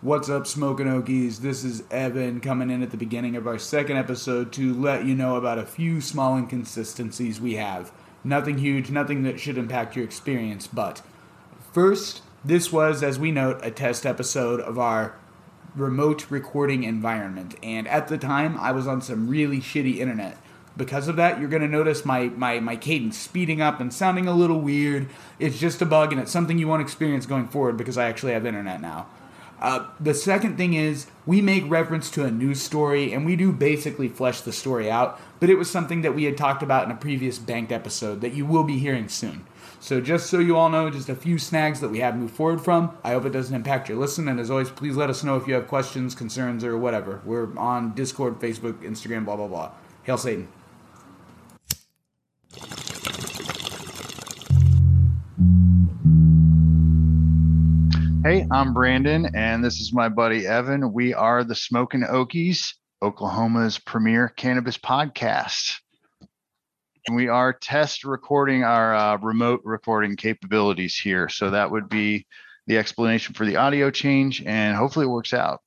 What's up, Smoking Okies? This is Evan coming in at the beginning of our second episode to let you know about a few small inconsistencies we have. Nothing huge, nothing that should impact your experience, but first, this was, as we note, a test episode of our remote recording environment, and at the time, I was on some really shitty internet. Because of that, you're going to notice my, my, my cadence speeding up and sounding a little weird. It's just a bug, and it's something you won't experience going forward because I actually have internet now. Uh, the second thing is we make reference to a news story and we do basically flesh the story out, but it was something that we had talked about in a previous banked episode that you will be hearing soon. So just so you all know, just a few snags that we have moved forward from. I hope it doesn't impact your listen, and as always, please let us know if you have questions, concerns, or whatever. We're on Discord, Facebook, Instagram, blah blah blah. Hail Satan. Hey, I'm Brandon, and this is my buddy Evan. We are the Smoking Okies, Oklahoma's premier cannabis podcast. And we are test recording our uh, remote recording capabilities here. So that would be the explanation for the audio change, and hopefully it works out.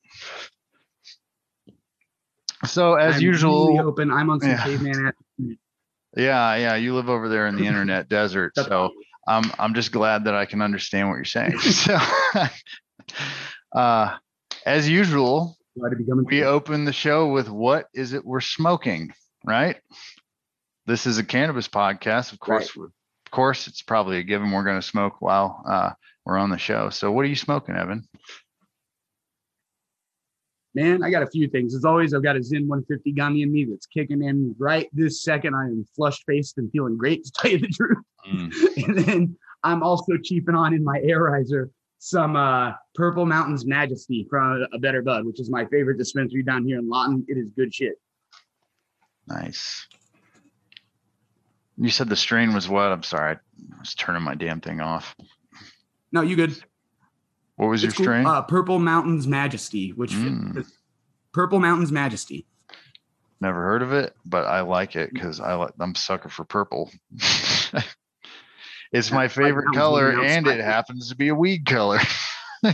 So as I'm usual, really open. I'm on some Yeah. caveman. Yeah, yeah, you live over there in the internet desert, so I'm I'm just glad that I can understand what you're saying. So, uh, as usual, to be we open the show with what is it we're smoking, right? This is a cannabis podcast, of course. Of course, it's probably a given we're going to smoke while uh, we're on the show. So, what are you smoking, Evan? Man, I got a few things. As always, I've got a Zin 150 gummy in me that's kicking in right this second. I am flushed faced and feeling great, to tell you the truth. And then I'm also cheaping on in my airizer some uh, Purple Mountains Majesty from a Better Bud, which is my favorite dispensary down here in Lawton. It is good shit. Nice. You said the strain was what? I'm sorry, I was turning my damn thing off. No, you good. What was It's your cool. strain? Uh, Purple Mountains Majesty, which Mm. Purple Mountains Majesty. Never heard of it, but I like it because I like I'm sucker for purple. it's my favorite color, and it happens to be a weed color. One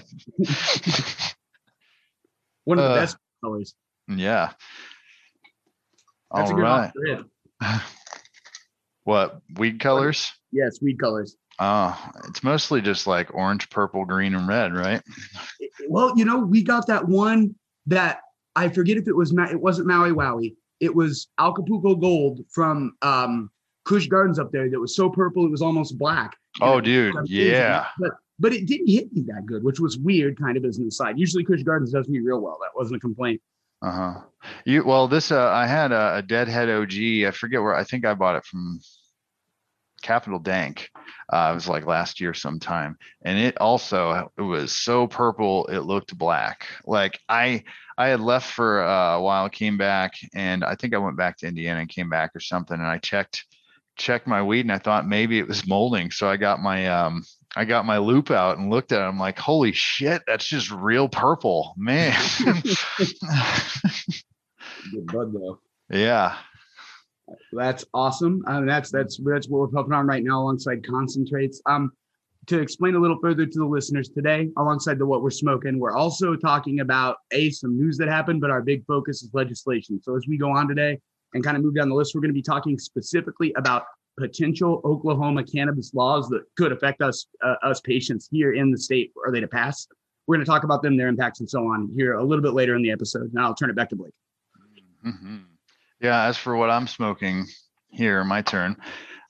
of the Uh, best colors. yeah. That's All a good right. off the rip. What weed colors? Yes, weed colors. Oh, it's mostly just like orange, purple, green, and red, right? Well, you know, we got that one that I forget if it was Ma- it wasn't Maui Wowie. It was Acapulco Gold from um Kush Gardens up there that was so purple it was almost black. And Oh, dude, yeah. But but it didn't hit me that good, which was weird, kind of as an aside. Usually Kush Gardens does me real well. That wasn't a complaint. Uh huh. You well, this uh, I had a, a Deadhead OG. I forget where. I think I bought it from Capital Dank. Uh, it was like last year sometime, and it also it was so purple it looked black. Like I I had left for uh, a while, came back, and I think I went back to Indiana and came back or something, and I checked checked my weed, and I thought maybe it was molding, so I got my um I got my loop out and looked at it. I'm like, holy shit, that's just real purple, man. Good bud though. yeah. That's awesome. Um, that's that's that's what we're pumping on right now alongside concentrates. Um, to explain a little further to the listeners today, alongside the what we're smoking, we're also talking about a some news that happened, but our big focus is legislation. So as we go on today and kind of move down the list, we're going to be talking specifically about potential Oklahoma cannabis laws that could affect us uh, us patients here in the state. Are they to pass? We're going to talk about them, their impacts, and so on here a little bit later in the episode. Now I'll turn it back to Blake. Mhm. Yeah. As for what I'm smoking here, my turn.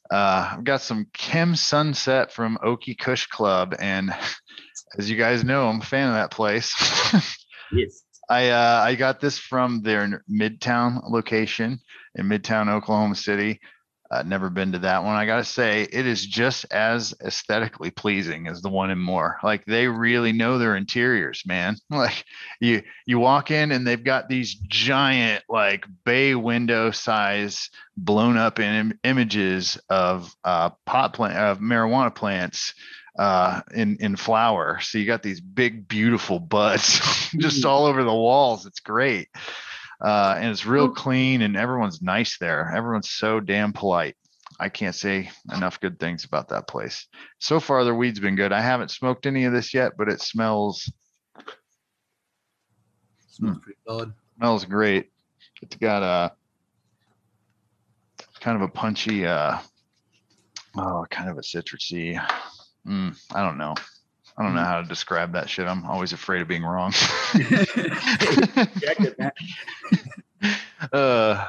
Uh, I've got some Kim Sunset from Okie Kush Club, and as you guys know, I'm a fan of that place. Yes. I uh, I got this from their Midtown location in Midtown Oklahoma City. Uh, never been to that one. I gotta say, it is just as aesthetically pleasing as the one in Moore. Like they really know their interiors, man. Like you you walk in and they've got these giant like bay window size blown up in Im- images of uh, pot plant of marijuana plants uh in in flower so you got these big beautiful buds just Mm. all over the walls it's great uh and it's real Oh. clean and everyone's nice there everyone's so damn polite i can't say enough good things about that place so far the weed's been good i haven't smoked any of this yet but it smells Smells pretty solid. Smells great. It's got a kind of a punchy, uh, oh, kind of a citrusy. Mm, I don't know. I don't know how to describe that shit. I'm always afraid of being wrong. Check it, man. uh,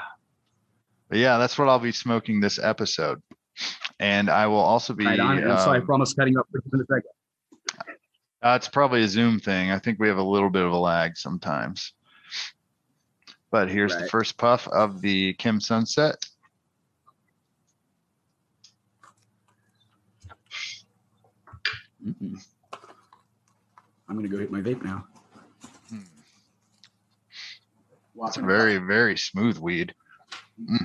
but yeah, that's what I'll be smoking this episode, and I will also be. Right on. I'm sorry um, for almost cutting up for a second. Uh, it's probably a Zoom thing. I think we have a little bit of a lag sometimes. But here's the first puff of the Kim Sunset. Mm-mm. I'm gonna go hit my vape now. Hmm. It's a very, very smooth weed. Mm.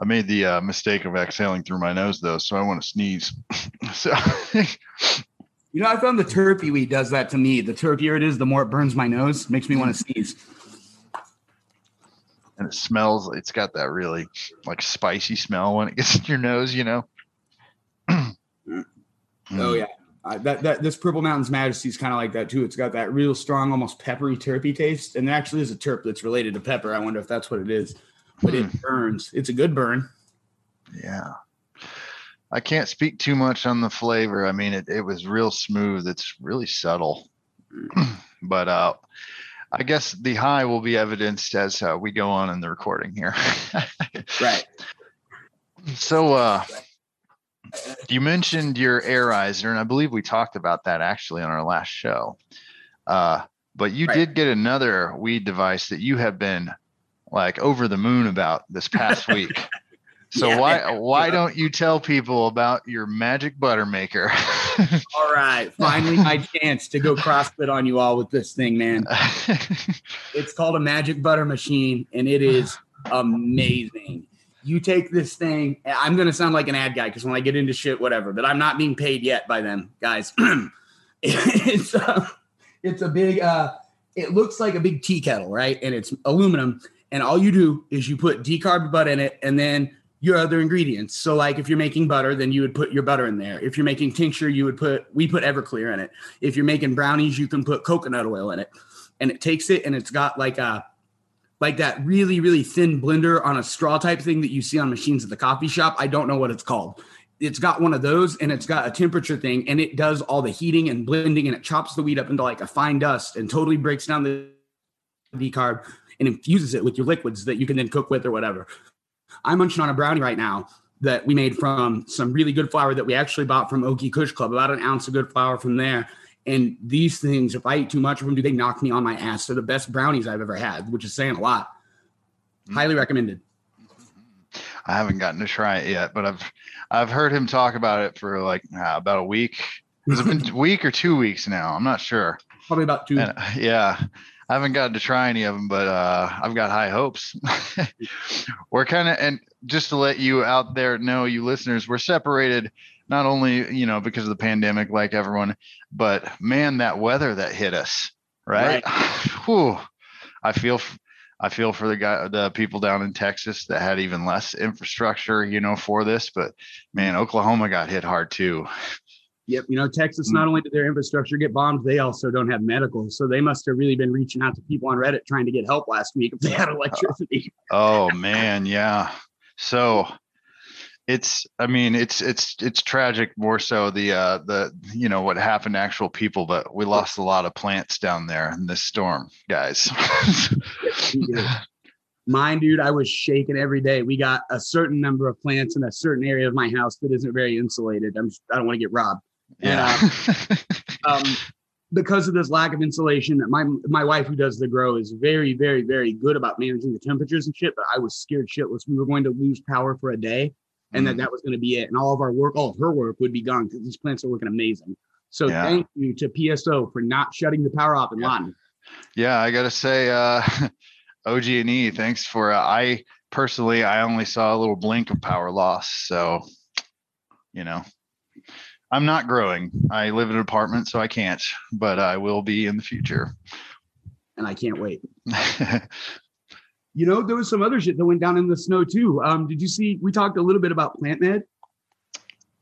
I made the uh, mistake of exhaling through my nose though, so I want to sneeze. so You know, I found the terpy weed does that to me. The terpier it is, the more it burns my nose, makes me want to sneeze. and it smells, it's got that really like spicy smell when it gets in your nose, you know? Oh yeah, uh, that that this Purple Mountains Majesty is kind of like that too. It's got that real strong, almost peppery, terpy taste, and there actually is a terp that's related to pepper. I wonder if that's what it is, but it burns. It's a good burn. Yeah. I can't speak too much on the flavor. I mean, it, it was real smooth. It's really subtle. but uh I guess the high will be evidenced as uh, we go on in the recording here. Right. so uh you mentioned your airizer, and I believe we talked about that actually on our last show. Uh but you Right. did get another weed device that you have been like over the moon about this past week. So Yeah, why yeah, why don't you tell people about your magic butter maker? All right, finally my chance to go CrossFit on you all with this thing, man. It's called a magic butter machine, and it is amazing. You take this thing. I'm gonna sound like an ad guy because when I get into shit, whatever. But I'm not being paid yet by them, guys. it's uh, it's a big. uh It looks like a big tea kettle, right? And it's aluminum. And all you do is you put decarb butter in it, and then your other ingredients. So, like if you're making butter, then you would put your butter in there. If you're making tincture, you would put we put Everclear in it. If you're making brownies, you can put coconut oil in it and it takes it and it's got like a like that really really thin blender on a straw type thing that you see on machines at the coffee shop. I don't know what it's called. It's got one of those and it's got a temperature thing and it does all the heating and blending and it chops the weed up into like a fine dust and totally breaks down the decarb and infuses it with your liquids that you can then cook with or whatever. I'm munching on a brownie right now that we made from some really good flour that we actually bought from Okie Kush Club, about an ounce of good flour from there. And these things, if I eat too much of them, do they knock me on my ass? They're the best brownies I've ever had, which is saying a lot. Highly recommended. I haven't gotten to try it yet, but I've I've heard him talk about it for like uh, about a week. Has it been a week or two weeks now? I'm not sure. Probably about two. And, uh, yeah, I haven't gotten to try any of them, but uh, I've got high hopes. we're kind of, and just to let you out there know, you listeners, we're separated not only you know because of the pandemic, like everyone, but man, that weather that hit us, right? Whew. I feel. I feel for the guy, the people down in Texas that had even less infrastructure, you know, for this. But man, Oklahoma got hit hard too. Yep. You know, Texas, mm. not only did their infrastructure get bombed, they also don't have medical. So they must have really been reaching out to people on Reddit trying to get help last week if they had electricity. Oh man, yeah. So it's I mean it's it's it's tragic more so the uh the you know what happened to actual people, but we lost a lot of plants down there in this storm, guys. Mine, dude, I was shaking every day. We got a certain number of plants in a certain area of my house that isn't very insulated. I'm just, I don't want to get robbed. And, yeah. um, because of this lack of insulation, my my wife who does the grow is very, very, very good about managing the temperatures and shit. But I was scared shitless. We were going to lose power for a day, and that Mm. that was going to be it. And all of our work, all of her work, would be gone because these plants are looking amazing. So Yeah. thank you to PSO for not shutting the power off in Yeah. Lawton. yeah, I gotta say, uh OG and E, thanks for uh, I personally I only saw a little blink of power loss. So you know. I'm not growing. I live in an apartment, so I can't, but I will be in the future. And I can't wait. You know, there was some other shit that went down in the snow too. Um, did you see? We talked a little bit about Plant Med.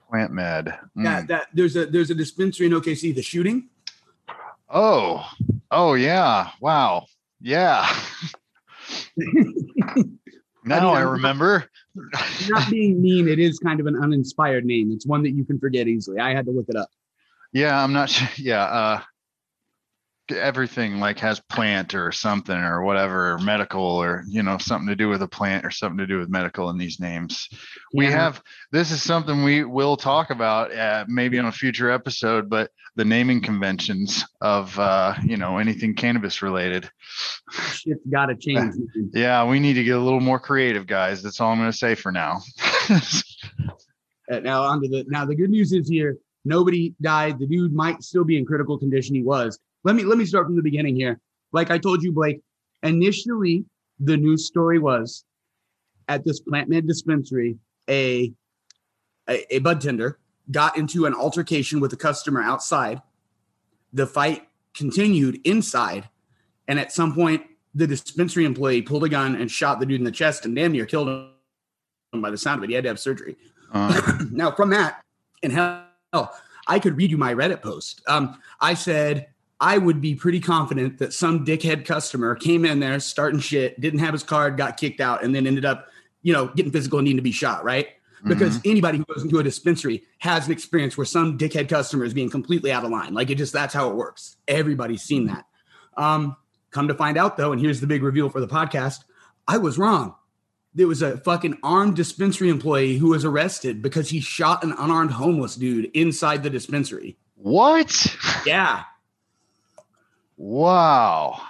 Plant med. Yeah, Mm. that there's a there's a dispensary in OKC. The shooting. Oh, Oh yeah. Wow. Yeah. now I, I'm- remember. Not being mean, it is kind of an uninspired name. It's one that you can forget easily. I had to look it up. Yeah, I'm not sure. Yeah, uh everything like has plant or something or whatever, or medical or you know, something to do with a plant or something to do with medical in these names. We have this is something we will talk about uh, maybe on a future episode, but the naming conventions of uh, you know, anything cannabis related. shit's got to change. Yeah, we need to get a little more creative, guys. That's all I'm going to say for now. Uh, now onto the now the good news is here nobody died the dude might still be in critical condition he was let me let me start from the beginning here. Like i told you blake initially the news story was at this plant med dispensary a, a a bud tender got into an altercation with a customer outside. The fight continued inside and at some point the dispensary employee pulled a gun and shot the dude in the chest and damn near killed him by the sound of it. He had to have surgery. Uh, now, from that, and hell, I could read you my Reddit post. Um, I said I would be pretty confident that some dickhead customer came in there starting shit, didn't have his card, got kicked out, and then ended up, you know, getting physical and needing to be shot, right? Because anybody who goes into a dispensary has an experience where some dickhead customer is being completely out of line. Like it just that's how it works. Everybody's seen that. Um, come to find out though, and here's the big reveal for the podcast. I was wrong there was a fucking armed dispensary employee who was arrested because he shot an unarmed homeless dude inside the dispensary. what? Yeah. Wow.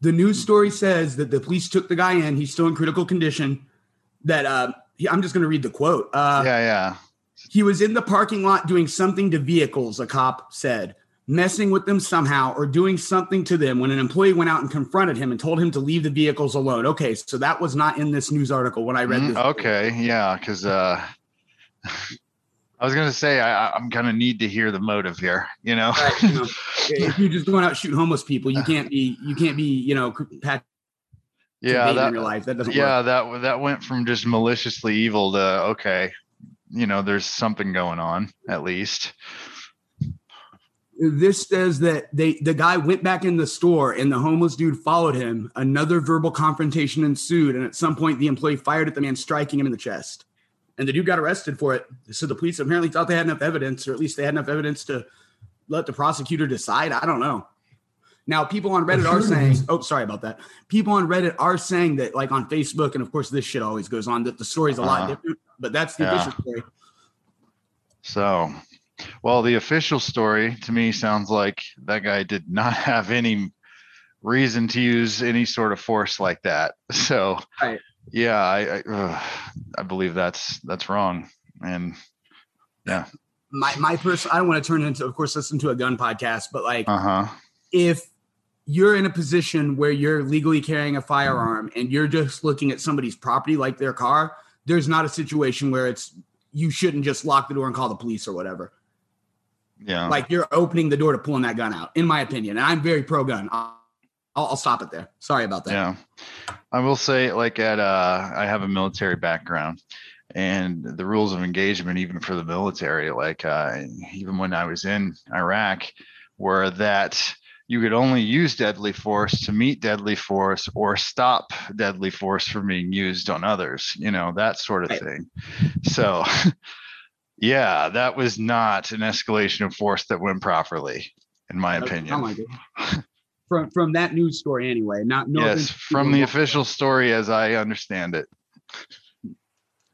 The news story says that the police took the guy in. He's still in critical condition. That uh, he, I'm just going to read the quote. Uh, yeah, yeah. He was in the parking lot doing something to vehicles, a cop said, messing with them somehow or doing something to them when an employee went out and confronted him and told him to leave the vehicles alone. Okay, so that was not in this news article when I read Mm, this. okay, yeah, because uh, I was gonna say I, I'm gonna need to hear the motive here. You know. Right, you know, if you're just going out shooting homeless people, you can't be you can't be you know pat yeah, in that your life. That doesn't yeah work. that that went from just maliciously evil to okay, you know, there's something going on at least. This says that they the guy went back in the store and the homeless dude followed him. Another verbal confrontation ensued, and at some point the employee fired at the man, striking him in the chest. And the dude got arrested for it. So the police apparently thought they had enough evidence, or at least they had enough evidence to let the prosecutor decide. I don't know. Now, people on Reddit are saying, oh, sorry about that. People on Reddit are saying that, like on Facebook, and of course, this shit always goes on, that the story's a lot Uh-huh. different, but that's the Yeah. official story. So, well, the official story to me sounds like that guy did not have any reason to use any sort of force like that. So, Right. Yeah, I I, I believe that's that's wrong. And yeah. My, my person, I don't want to turn into, of course, listen to a gun podcast, but like, uh huh, if you're in a position where you're legally carrying a firearm and you're just looking at somebody's property like their car, there's not a situation where it's you shouldn't just lock the door and call the police or whatever. yeah, Like you're opening the door to pulling that gun out, in my opinion. And I'm very pro gun. I'll I'll stop it there. Sorry about that. Yeah. I will say like at uh I have a military background and the rules of engagement even for the military like uh even when I was in Iraq were that you could only use deadly force to meet deadly force or stop deadly force from being used on others, you know, that sort of Right. thing. So yeah, that was not an escalation of force that went properly in my opinion. sound like it. From from that news story anyway. Not no yes, from the official story as I understand it.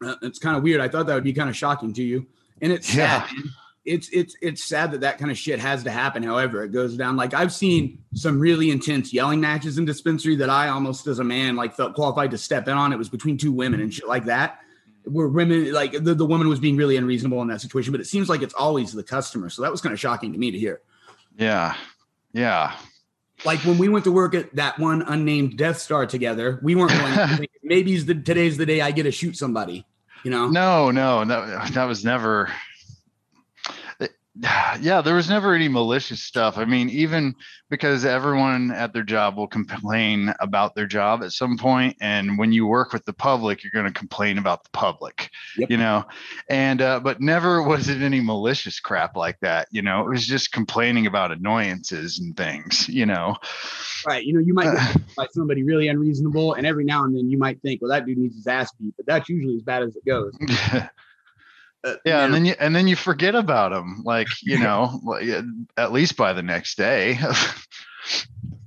Uh, it's kind of weird. I thought that would be kind of shocking to you, and it's Yeah. sad. man. It's it's it's sad that that kind of shit has to happen. However, it goes down. Like I've seen some really intense yelling matches in dispensary that I almost, as a man, like felt qualified to step in on. It was between two women and shit like that, where women like the, the woman was being really unreasonable in that situation. But it seems like it's always the customer. So that was kind of shocking to me to hear. Yeah. Yeah. Like when we went to work at that one unnamed Death Star together, we weren't going. to Maybe the today's the day I get to shoot somebody. You know. No, no, that, that was never. yeah, there was never any malicious stuff. I mean, even because everyone at their job will complain about their job at some point, and when you work with the public, you're going to complain about the public, Yep. you know. And uh, but never was it any malicious crap like that. You know, it was just complaining about annoyances and things. You know. Right. You know, you might get by somebody really unreasonable, and every now and then you might think, well, that dude needs his ass beat, but that's usually as bad as it goes. Uh, yeah, and now- then you and then you forget about them, like you know, like, at least by the next day.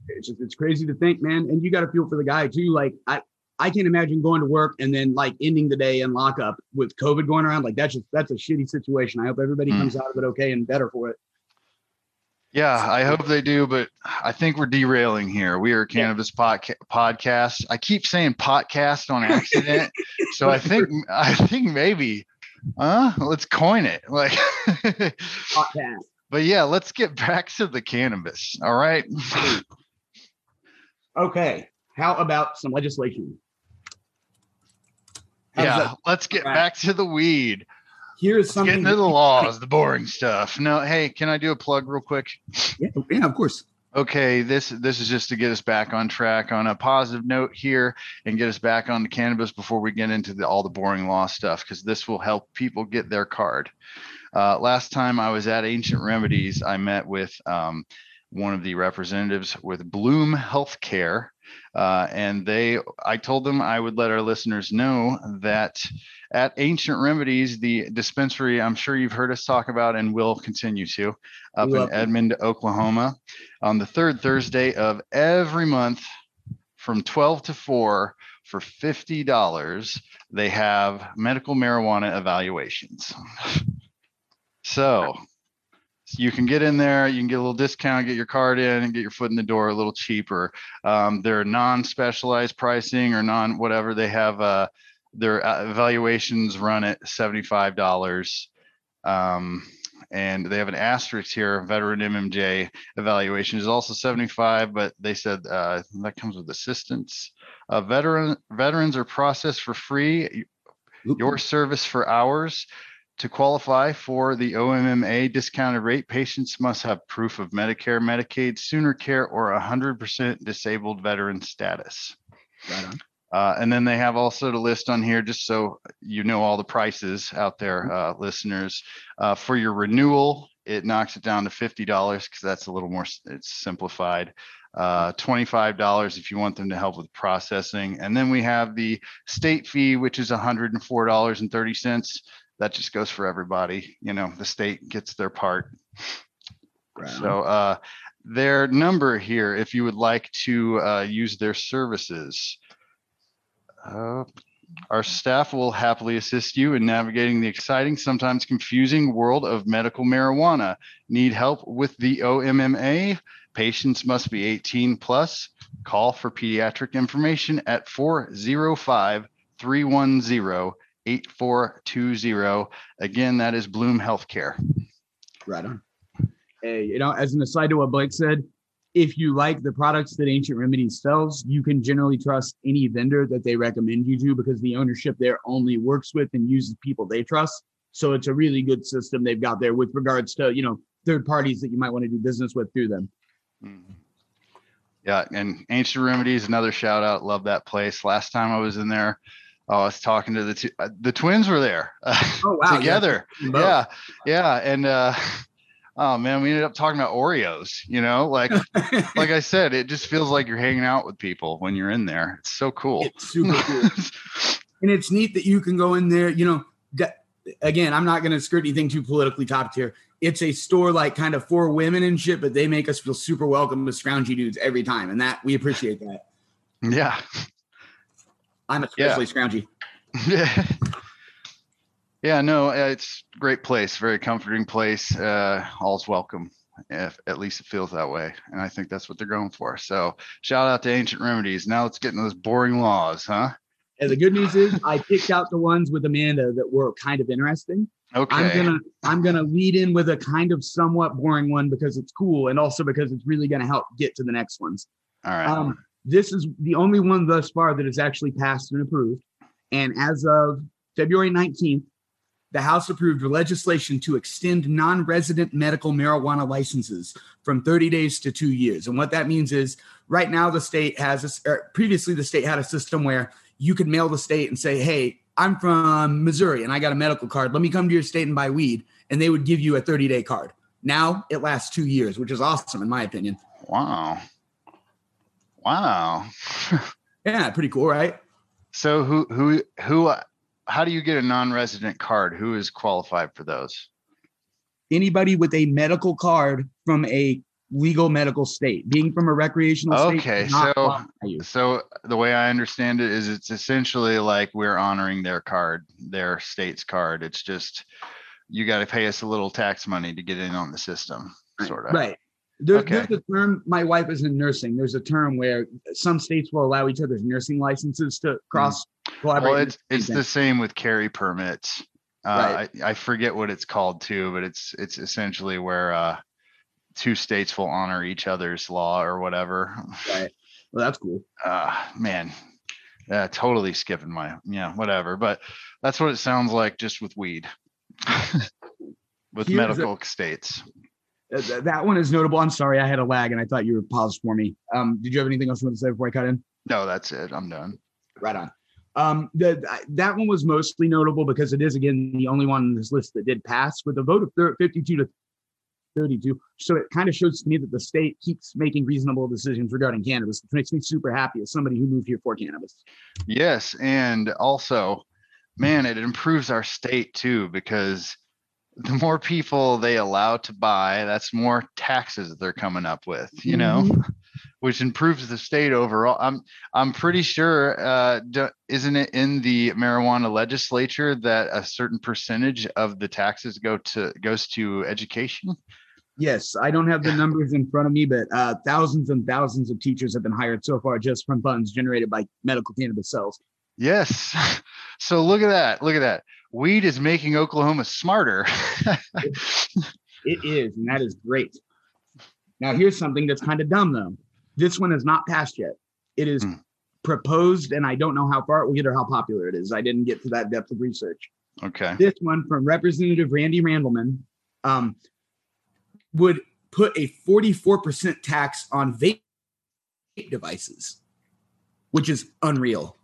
it's just it's crazy to think, man. And you got to feel for the guy too. Like I, I can't imagine going to work and then like ending the day in lockup with COVID going around. Like that's just that's a shitty situation. I hope everybody Mm. comes out of it okay and better for it. Yeah, I hope they do, but I think we're derailing here. We are a cannabis podca- podcast. I keep saying podcast on accident, so I think I think maybe, uh, let's coin it. Like, but yeah, let's get back to the cannabis. All right. Okay. How about some legislation? How's Yeah, that? let's get Right. back to the weed. Here's Let's get into the laws, the boring stuff. No, hey, can I do a plug real quick? yeah, yeah, of course. Okay this this is just to get us back on track. On a positive note here and get us back on the cannabis before we get into the, all the boring law stuff because this will help people get their card. Uh, last time i was at ancient remedies i met with um, one of the representatives with bloom healthcare uh, and they i told them i would let our listeners know that at ancient remedies the dispensary i'm sure you've heard us talk about and will continue to up Love in it. edmond oklahoma on the third Thursday of every month from 12 to 4 for $50. They have medical marijuana evaluations. So you can get in there, you can get a little discount, get your card in, and get your foot in the door a little cheaper. Um, they're non-specialized pricing or non whatever. They have uh, their uh, evaluations run at $75. Um, and they have an asterisk here, veteran MMJ evaluation is also 75, but they said uh, that comes with assistance. Uh, veteran veterans are processed for free. Your service for hours to qualify for the OMMA discounted rate, patients must have proof of Medicare, Medicaid, Sooner Care, or 100% disabled veteran status. Right on. Uh, and then they have also the list on here, just so you know all the prices out there, mm-hmm. uh, listeners. Uh, for your renewal, it knocks it down to $50 because that's a little more, it's simplified. Uh, mm-hmm. $25 if you want them to help with processing. And then we have the state fee, which is $104.30 that just goes for everybody. You know, the state gets their part. Right. So uh, their number here, if you would like to uh, use their services, uh, our staff will happily assist you in navigating the exciting, sometimes confusing world of medical marijuana. Need help with the OMMA? Patients must be 18 plus. Call for pediatric information at 405 310 8420. Again, that is Bloom Healthcare. Right on. Hey, you know, as an aside to what Blake said, if you like the products that Ancient Remedies sells, you can generally trust any vendor that they recommend you to because the ownership there only works with and uses people they trust. So it's a really good system they've got there with regards to, you know, third parties that you might want to do business with through them. Mhm. Yeah, and Ancient Remedies, another shout out. Love that place. Last time I was in there, oh, I was talking to the two, uh, the twins were there Oh, wow. together. Yeah, yeah, and uh, oh man, we ended up talking about Oreos. You know, like like I said, it just feels like you're hanging out with people when you're in there. It's so cool. It's super cool. and it's neat that you can go in there you know that, again i'm not going to skirt anything too politically topped here it's a store like kind of for women and shit but they make us feel super welcome as scroungy dudes every time and that we appreciate that yeah, i'm especially scroungy yeah. Yeah, no, it's great place, very comforting place. Uh, all's welcome. If at least it feels that way, and I think that's what they're going for. So, shout out to Ancient Remedies. Now let's get into those boring laws, huh? and the good news is i picked out the ones with amanda that were kind of interesting Okay. i'm gonna i'm gonna lead in with a kind of somewhat boring one because it's cool and also because it's really gonna help get to the next ones All right. Um, this is the only one thus far that has actually passed and approved. And as of February 19th, the House approved legislation to extend non resident medical marijuana licenses from 30 days to two years. And what that means is right now, the state has, a, er, previously, the state had a system where you could mail the state and say, hey, I'm from Missouri and I got a medical card. Let me come to your state and buy weed. And they would give you a 30 day card. Now it lasts two years, which is awesome, in my opinion. Wow. Wow. yeah, pretty cool, right? So who who who how do you get a non-resident card? Who is qualified for those? Anybody with a medical card from a legal medical state. Being from a recreational state. Okay, so so the way I understand it is it's essentially like we're honoring their card, their state's card. It's just you got to pay us a little tax money to get in on the system, sort of. Right. There, okay. There's a term. My wife is in nursing. There's a term where some states will allow each other's nursing licenses to cross mm. collaborate. Well, it's it's the same with carry permits. Uh, right. I, I forget what it's called too, but it's it's essentially where uh, two states will honor each other's law or whatever. Right. Well, that's cool. Uh, man, yeah, totally skipping my yeah, whatever. But that's what it sounds like just with weed, with Here's medical a, states. Uh, that one is notable. I'm sorry, I had a lag and I thought you were paused for me. Um, did you have anything else you want to say before I cut in? No, that's it. I'm done. Right on. Um, the, that one was mostly notable because it is again the only one on this list that did pass with a vote of 52 to 32. So it kind of shows to me that the state keeps making reasonable decisions regarding cannabis, which makes me super happy as somebody who moved here for cannabis. Yes. And also, man, it improves our state too, because the more people they allow to buy, that's more taxes that they're coming up with, you know, mm-hmm. which improves the state overall. I'm I'm pretty sure, uh, isn't it in the marijuana legislature that a certain percentage of the taxes go to goes to education? Yes, I don't have the numbers in front of me, but uh, thousands and thousands of teachers have been hired so far just from funds generated by medical cannabis sales. Yes. So look at that. Look at that. Weed is making Oklahoma smarter. it is, and that is great. Now, here's something that's kind of dumb, though. This one is not passed yet. It is hmm. proposed, and I don't know how far it will get or how popular it is. I didn't get to that depth of research. Okay. This one from Representative Randy Randleman. Um, would put a 44% tax on vape devices, which is unreal.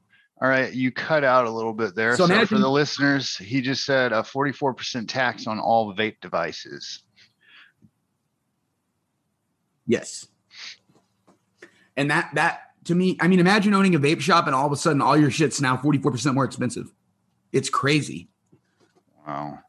All right, you cut out a little bit there. So, so imagine, for the listeners, he just said a 44% tax on all vape devices. Yes. And that that to me, I mean, imagine owning a vape shop and all of a sudden all your shit's now 44% more expensive. It's crazy. Wow.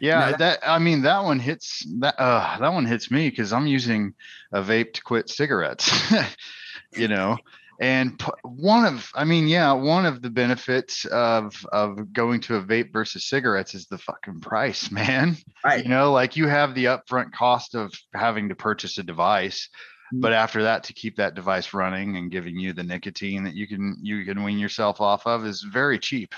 Yeah, that, that, I mean that one hits that uh that one hits me because I'm using a vape to quit cigarettes. you know, and one of I mean yeah, one of the benefits of of going to a vape versus cigarettes is the fucking price, man. Right. You know, like you have the upfront cost of having to purchase a device mm-hmm. but after that to keep that device running and giving you the nicotine that you can you can wean yourself off of is very cheap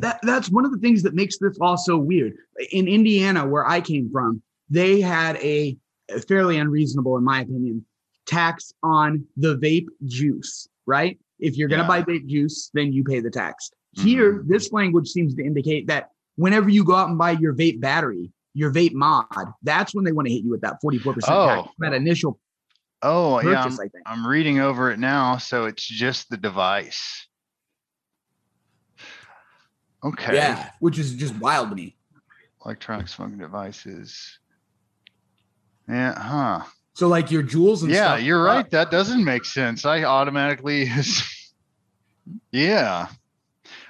that that's one of the things that makes this all so weird. In Indiana, where I came from, they had a, a fairly unreasonable, in my opinion, tax on the vape juice. Right? If you're going to yeah. buy vape juice, then you pay the tax. Mm-hmm. Here, this language seems to indicate that whenever you go out and buy your vape battery, your vape mod, that's when they want to hit you with that 44% oh. tax, that initial. Oh, purchase, yeah. I'm, I'm reading over it now. So it's just the device. Okay. Yeah, which is just wild to me. Electronic smoking devices. Yeah, huh. So like your Juuls and yeah, stuff, you're right. That doesn't make sense. I automatically yeah.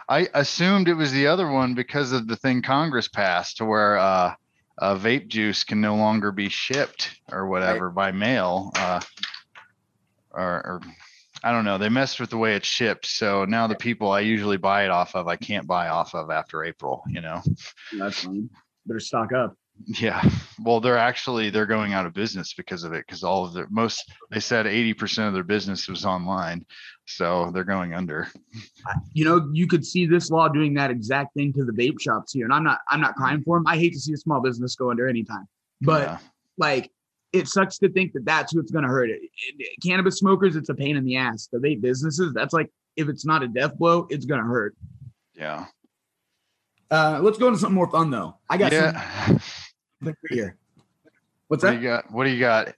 I assumed it was the other one because of the thing Congress passed to where uh, uh, vape juice can no longer be shipped or whatever right. by mail. Uh, or, or I don't know. They messed with the way it's shipped. So now the people I usually buy it off of, I can't buy off of after April, you know? That's fine. Better stock up. Yeah. Well, they're actually, they're going out of business because of it. Cause all of their most, they said 80% of their business was online. So they're going under. You know, you could see this law doing that exact thing to the vape shops here. And I'm not, I'm not crying for them. I hate to see a small business go under anytime, but yeah. like it sucks to think that that's what's going to hurt it. Cannabis smokers, it's a pain in the ass. The vape businesses, that's like if it's not a death blow, it's going to hurt. Yeah. Uh, let's go into something more fun though. I got yeah. something here. What's What that? do you got? What do you got?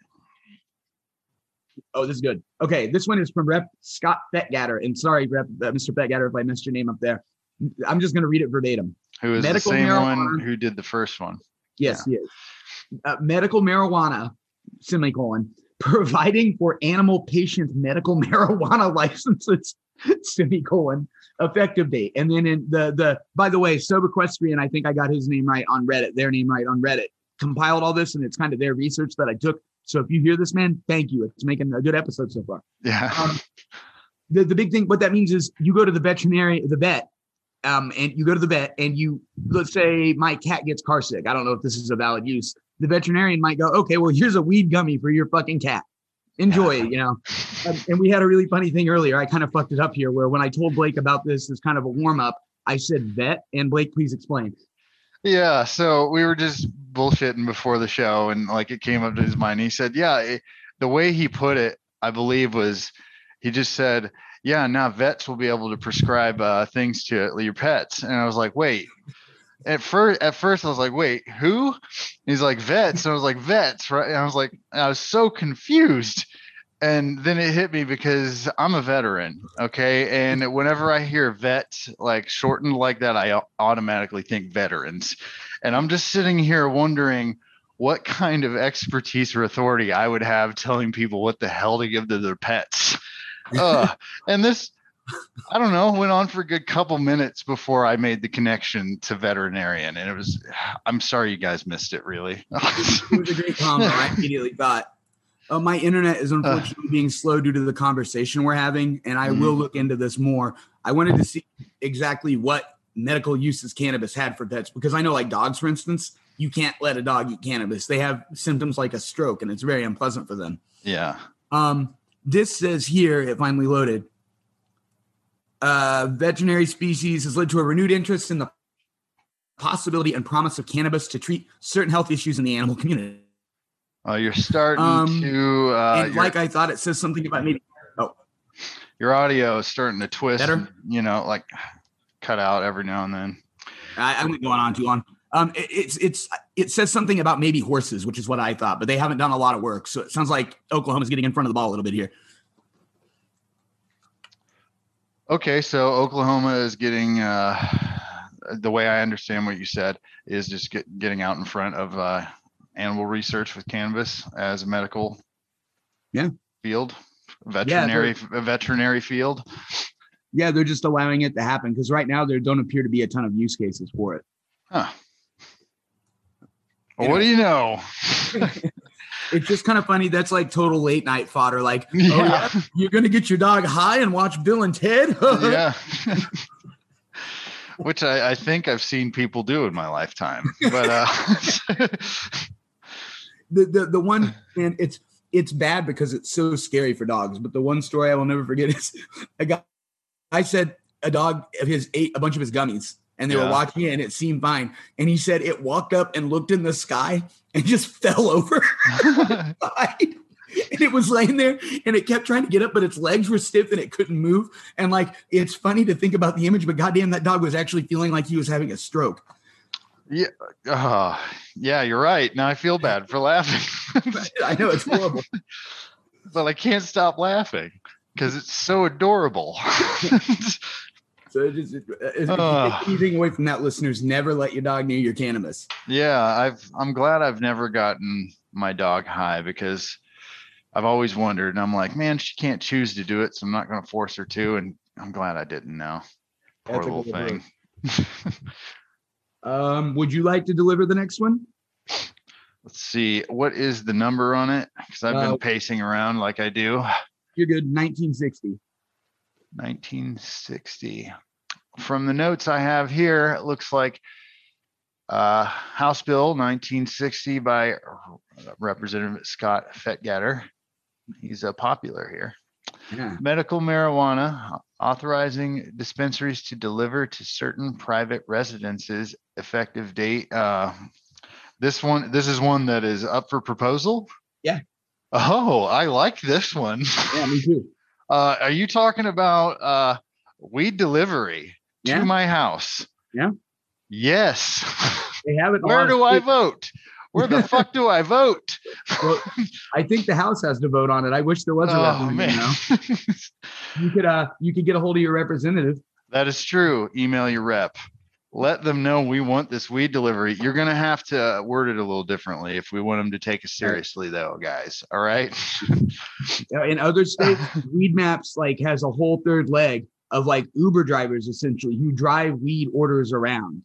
Oh, this is good. Okay, this one is from Rep Scott Fetgatter. And sorry, Rep uh, Mr. Fetgatter, if I missed your name up there. I'm just going to read it verbatim. Who is Medical the same one who did the first one? Yes, is. Uh, medical marijuana, semicolon, providing for animal patients medical marijuana licenses, semicolon, effective date. And then in the the by the way, Soberquestrian, I think I got his name right on Reddit, their name right on Reddit, compiled all this, and it's kind of their research that I took. So if you hear this, man, thank you. It's making a good episode so far. Yeah. Um, the, the big thing, what that means is you go to the veterinary, the vet, um, and you go to the vet and you, let's say my cat gets car sick. I don't know if this is a valid use. The veterinarian might go, okay, well, here's a weed gummy for your fucking cat. Enjoy it, you know? Um, and we had a really funny thing earlier. I kind of fucked it up here where when I told Blake about this as kind of a warm up, I said vet. And Blake, please explain. Yeah, so we were just bullshitting before the show, and like it came up to his mind. He said, "Yeah." It, the way he put it, I believe, was he just said, "Yeah, now vets will be able to prescribe uh, things to your pets." And I was like, "Wait." At first, at first, I was like, "Wait, who?" He's like, "Vets," and I was like, "Vets," right? And I was like, I was so confused. And then it hit me because I'm a veteran, okay? And whenever I hear vet like shortened like that, I automatically think veterans. And I'm just sitting here wondering what kind of expertise or authority I would have telling people what the hell to give to their pets. Uh, and this, I don't know, went on for a good couple minutes before I made the connection to veterinarian. And it was, I'm sorry you guys missed it, really. It was a great combo. I immediately thought, oh, my internet is unfortunately being slow due to the conversation we're having, and I will look into this more. I wanted to see exactly what medical uses cannabis had for pets because I know, like dogs, for instance, you can't let a dog eat cannabis. They have symptoms like a stroke, and it's very unpleasant for them. yeah. Um, this says here, it finally loaded. Uh, veterinary species has led to a renewed interest in the possibility and promise of cannabis to treat certain health issues in the animal community. Uh, you're starting Um, to, uh, and like I thought, it says something about maybe. Oh, your audio is starting to twist, Better? you know, like cut out every now and then. I, I'm going on too long. Um, it, it's it's it says something about maybe horses, which is what I thought, but they haven't done a lot of work. So it sounds like Oklahoma's getting in front of the ball a little bit here. Okay, so Oklahoma is getting uh, the way I understand what you said is just get, getting out in front of uh, animal research with cannabis as a medical Yeah. field, veterinary a veterinary field. Yeah, they're just allowing it to happen because right now there don't appear to be a ton of use cases for it. Huh. Well, what do you know? It's just kind of funny. That's like total late night fodder. Like, oh, Yeah. yeah, you're gonna get your dog high and watch Bill and Ted. yeah. Which I, I think I've seen people do in my lifetime, but uh, the, the the one and it's it's bad because it's so scary for dogs. But the one story I will never forget is a guy I said a dog of his ate a bunch of his gummies and they were Yeah. watching it and it seemed fine. And he said it walked up and looked in the sky and just fell over. And it was laying there and it kept trying to get up, but its legs were stiff and it couldn't move. And like it's funny to think about the image, but goddamn, that dog was actually feeling like he was having a stroke. Uh, yeah, you're right. Now I feel bad for laughing. I know it's horrible. but I can't stop laughing because it's so adorable. So it is, if you Ugh. take anything away from that, listeners, never let your dog near your cannabis. yeah, I've I'm glad I've never gotten my dog high because I've always wondered, and I'm like, man, she can't choose to do it, so I'm not going to force her to. And I'm glad I didn't now. Poor That's little thing. Um, would you like to deliver the next one? Let's see, what is the number on it? Because I've been Uh, pacing around like I do. You're good. 1960. 1960. From the notes I have here, it looks like uh, House Bill 1960 by Representative Scott Fetgatter. He's uh, popular here. Yeah. Medical marijuana authorizing dispensaries to deliver to certain private residences. Effective date. Uh, this one, this is one that is up for proposal. Yeah. Oh, I like this one. Yeah, me too. Uh, are you talking about uh, weed delivery Yeah. to my house? Yeah. Yes. They have it. Where do I vote? Where the fuck do I vote? Well, I think the House has to vote on it. I wish there was a Oh referendum. You, know? you could uh you could get a hold of your representative. that is true. Email your rep. Let them know we want this weed delivery. You're gonna have to word it a little differently if we want them to take us seriously, though, guys. All right. In other states, Weedmaps like has a whole third leg of like Uber drivers essentially who drive weed orders around.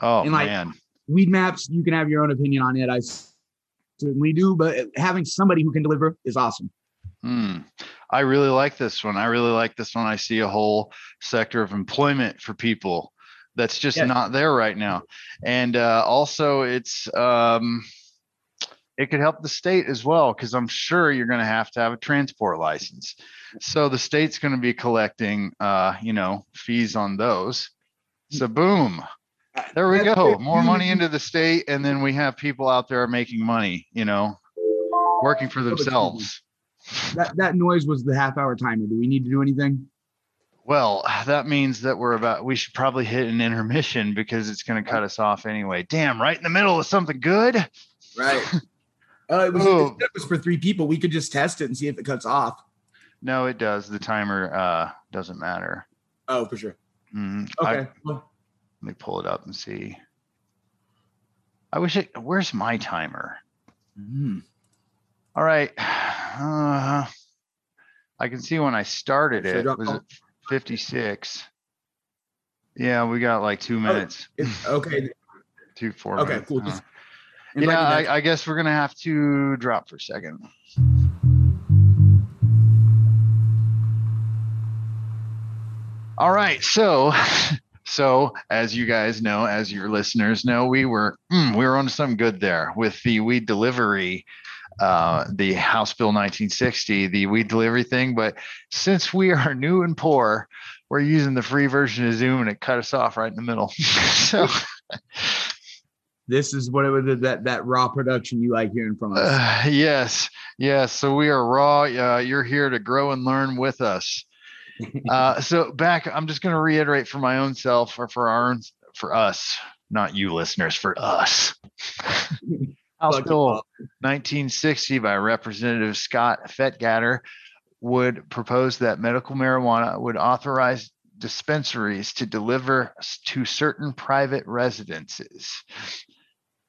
Oh And, like, man. Weedmaps, you can have your own opinion on it. I certainly do, but having somebody who can deliver is awesome. Hmm. I really like this one. I really like this one. I see a whole sector of employment for people that's just Yes. not there right now. And uh, also, it's um, it could help the state as well because I'm sure you're going to have to have a transport license. So the state's going to be collecting, uh, you know, fees on those. So boom, there we go. More money into the state, and then we have people out there making money. You know, working for themselves. That that noise was the half hour timer. Do we need to do anything? Well, that means that we're about, we should probably hit an intermission because it's going to cut us off anyway. Damn, right in the middle of something good. Right. Uh, it, was, Oh. it was for three people. We could just test it and see if it cuts off. No, it does. The timer uh, doesn't matter. Oh, for sure. Mhm. I- Okay. well, let me pull it up and see. I wish it, where's my timer? hmm. All right. Uh, I can see when I started it, was it 56? Yeah, we got like two minutes, It's, okay. two, four Okay. minutes. Cool. Uh, yeah, invite me back. I, I guess we're gonna have to drop for a second. All right, so so as you guys know, as your listeners know, we were mm, we were on some good there with the weed delivery, uh, the House Bill 1960, the weed delivery thing. But since we are new and poor, we're using the free version of Zoom, and it cut us off right in the middle. so. this is what it was that that raw production you like hearing from us. Uh, yes, yes. So we are raw. Uh, you're here to grow and learn with us. Uh, so back, I'm just going to reiterate for my own self, or for our, own- for us, not you listeners, for us. House Bill 1960 by Representative Scott Fetgatter would propose that medical marijuana would authorize dispensaries to deliver to certain private residences.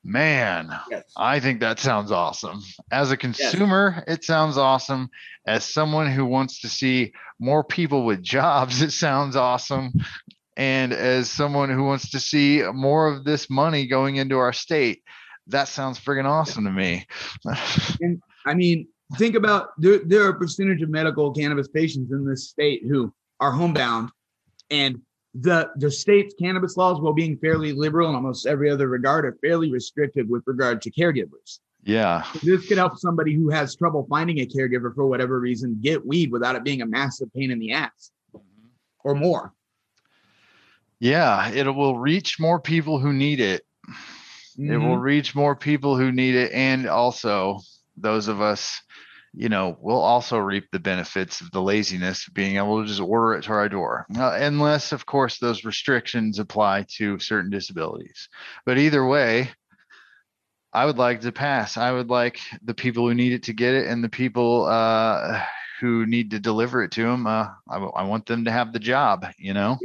Man, Yes. I think that sounds awesome. As a consumer, it sounds awesome. As someone who wants to see more people with jobs, it sounds awesome. And as someone who wants to see more of this money going into our state, that sounds friggin' awesome to me. I mean, think about there, there are a percentage of medical cannabis patients in this state who are homebound, and the the state's cannabis laws, while being fairly liberal in almost every other regard, are fairly restrictive with regard to caregivers. yeah. This could help somebody who has trouble finding a caregiver for whatever reason get weed without it being a massive pain in the ass or more. Yeah. It will reach more people who need it. It will Mhm. reach more people who need it. And also, those of us, you know, we'll also reap the benefits of the laziness of being able to just order it to our door. Uh, unless, of course, those restrictions apply to certain disabilities. But either way, I would like to pass. I would like the people who need it to get it and the people uh, who need to deliver it to them. Uh, I, want them to have the job, you know?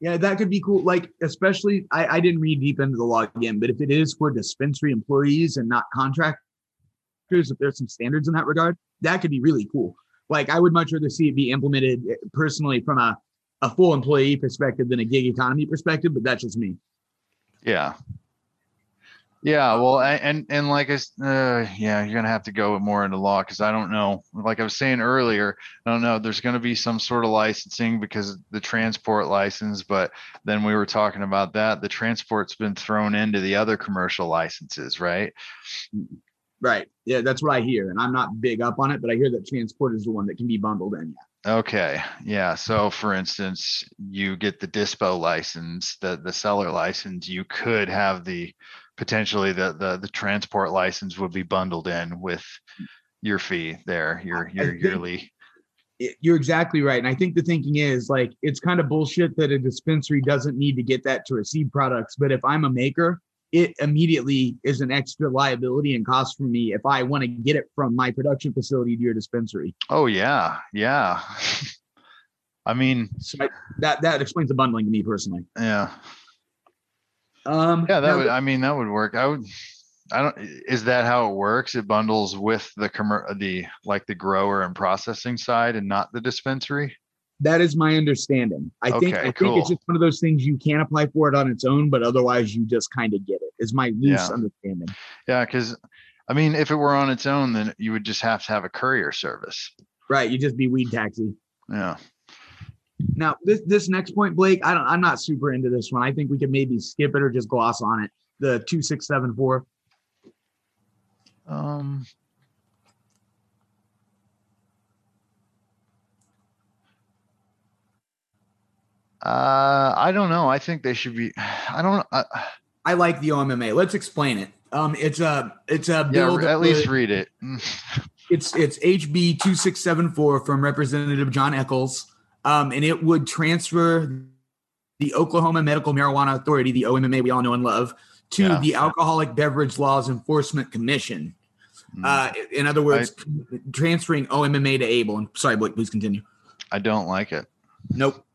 Yeah, that could be cool. Like, especially, I, I didn't read deep into the law again, but if it is for dispensary employees and not contractors, if there's some standards in that regard, that could be really cool. Like, I would much rather see it be implemented eh, personally from a, a full employee perspective than a gig economy perspective, but that's just me. Yeah. Yeah, well, a- and and like I, uh, yeah, you're gonna have to go more into law because I don't know. Like I was saying earlier, I don't know. There's gonna be some sort of licensing because the transport license, but then we were talking about that. The transport's been thrown into the other commercial licenses, right? Right. Yeah, that's what I hear. And I'm not big up on it, but I hear that transport is the one that can be bundled in. Okay, yeah. So for instance, you get the dispo license, the the seller license, you could have the potentially the the the transport license would be bundled in with your fee there, your your think- yearly. you're exactly right. And I think the thinking is like it's kind of bullshit that a dispensary doesn't need to get that to receive products. But if I'm a maker, it immediately is an extra liability and cost for me if I want to get it from my production facility to your dispensary. Oh yeah, yeah. I mean, So I, that that explains the bundling to me personally. yeah, Um, yeah. That now would. I mean, that would work. I would. I don't. Is that how it works? It bundles with the commer- the like the grower and processing side, and not the dispensary. That is my understanding. I think Okay, I think it's just one of those things you can't apply for it on its own, but otherwise you just kind of get it. Is my loose Yeah. understanding. Yeah, because I mean, if it were on its own, then you would just have to have a courier service. Right, you just be weed taxi. Yeah. Now, this this next point, Blake, I don't I'm not super into this one. I think we could maybe skip it or just gloss on it. The two six seven four. Um. Uh, I don't know. I think they should be. I don't. Uh, I like the OMMA. Let's explain it. Um, it's a it's a yeah, bill. that at least read it. it's it's HB two six seven four from Representative Jon Echols, um, and it would transfer the Oklahoma Medical Marijuana Authority, the OMMA we all know and love, to Yeah. the Alcoholic Beverage Laws Enforcement Commission. Uh, in other words, transferring OMMA to ABLE. And sorry, Blake, please continue. I don't like it. Nope,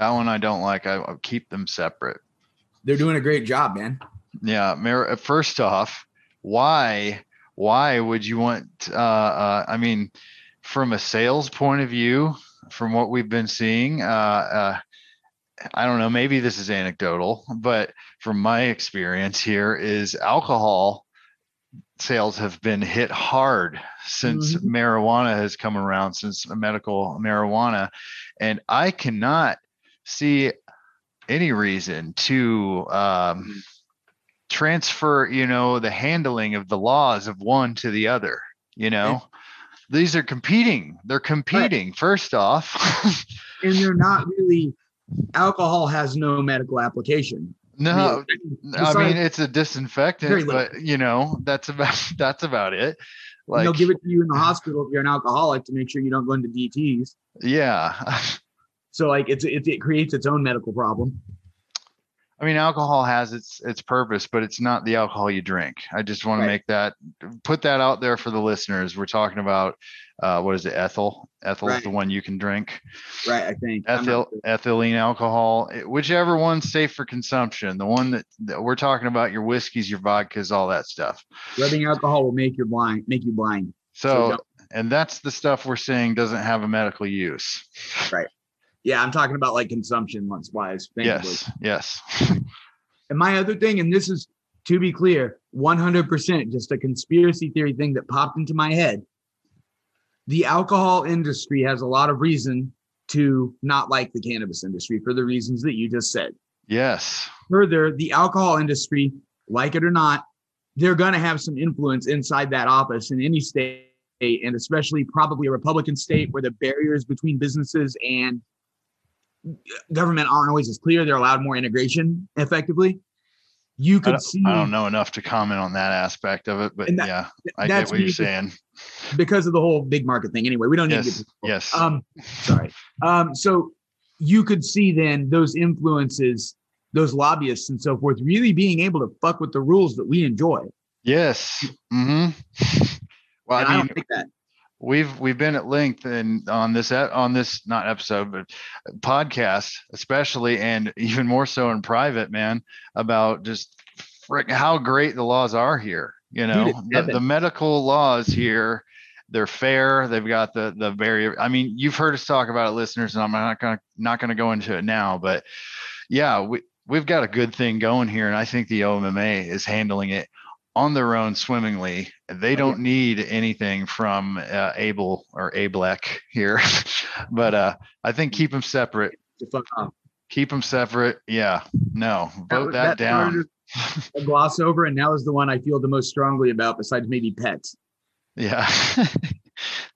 That one I don't like. I I'll keep them separate. they're doing a great job, man. Yeah, Mar- uh, first off, why why would you want uh, uh I mean from a sales point of view, from what we've been seeing, uh uh I don't know, maybe this is anecdotal, but from my experience here is alcohol sales have been hit hard since Mhm. marijuana has come around since medical marijuana and I cannot see any reason to um transfer you know the handling of the laws of one to the other you know? These are competing. They're competing first off. And they're not really. Alcohol has no medical application. no i mean it's a disinfectant but you know that's about that's about it. And like they'll give it to you in the hospital if you're an alcoholic to make sure you don't go into DTS. yeah So like it's it, it creates its own medical problem. I mean, alcohol has its its purpose, but it's not the alcohol you drink. I just want Right. to make that put that out there for the listeners. We're talking about uh, what is it? Ethyl. Ethyl is the one you can drink. Right, I think. Ethyl, sure. ethylene alcohol, whichever one's safe for consumption. The one that, that we're talking about, your whiskeys, your vodkas, all that stuff. Rubbing alcohol will make you blind, make you blind. So, don't- and that's the stuff we're saying doesn't have a medical use. Yeah, I'm talking about like consumption once wise. Thank you, Blake. yes, yes. And my other thing, and this is to be clear, 100% just a conspiracy theory thing that popped into my head. The alcohol industry has a lot of reason to not like the cannabis industry for the reasons that you just said. Yes. Further, the alcohol industry, like it or not, they're going to have some influence inside that office in any state, and especially probably a Republican state where the barriers between businesses and government aren't always as clear. They're allowed more integration effectively. You could don't, see I don't know enough to comment on that aspect of it, but that- yeah, I get that's what you're saying. because of the whole big market thing. Anyway, we don't need to Yes, get yes. um sorry. Um so you could see then those influences, those lobbyists and so forth, really being able to fuck with the rules that we enjoy. Yes. hmm Well, I I don't think that we've we've been at length and on this on this not episode but podcast especially and even more so in private man about just frick how great the laws are here you know? it's the, the medical laws here they're fair they've got the the very i mean you've heard us talk about it listeners and i'm not gonna not gonna go into it now but yeah we we've got a good thing going here and i think the omma is handling it on their own swimmingly. They don't need anything from uh, ABLE or Ablek here, but uh, I think keep them separate. to fuck off. Keep them separate. Yeah, no, vote was- that, down. A gloss over, and now is the one I feel the most strongly about, besides maybe pets. Yeah,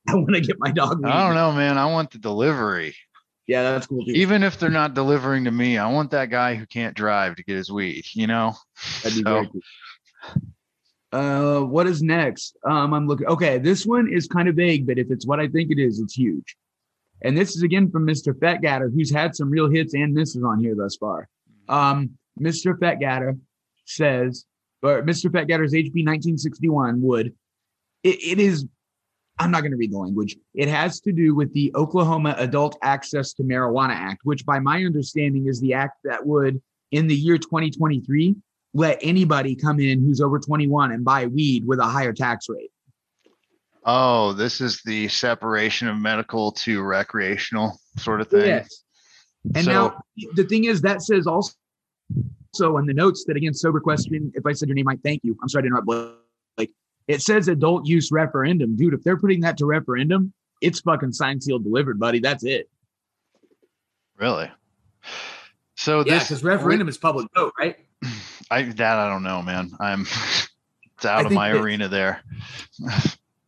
I want to get my dog. weed. I don't know, man. I want the delivery, Yeah, that's cool too. even if they're not delivering to me. I want that guy who can't drive to get his weed. You know. That'd be So- very cool. Uh, what is next? Um, I'm looking. Okay, this one is kind of vague, but if it's what I think it is, it's huge. And this is again from Mr. Fetgatter, who's had some real hits and misses on here thus far. Um, Mr. Fetgatter says, or Mr. Fetgatter's HB 1961 would, it, it is, I'm not going to read the language. It has to do with the Oklahoma Adult Access to Marijuana Act, which, by my understanding, is the act that would, in the year 2023, let anybody come in who's over 21 and buy weed with a higher tax rate. Oh, this is the separation of medical to recreational sort of thing. Yes. And So- now the thing is that says also so in the notes that again sober question. If I said your name, I thank you. I'm sorry to interrupt. like it says adult use referendum, dude. If they're putting that to referendum, it's fucking signed, sealed, delivered, buddy. That's it. Really? So Yeah, this because referendum is public vote, right? I that I don't know, man. I'm it's out I of my that- arena there.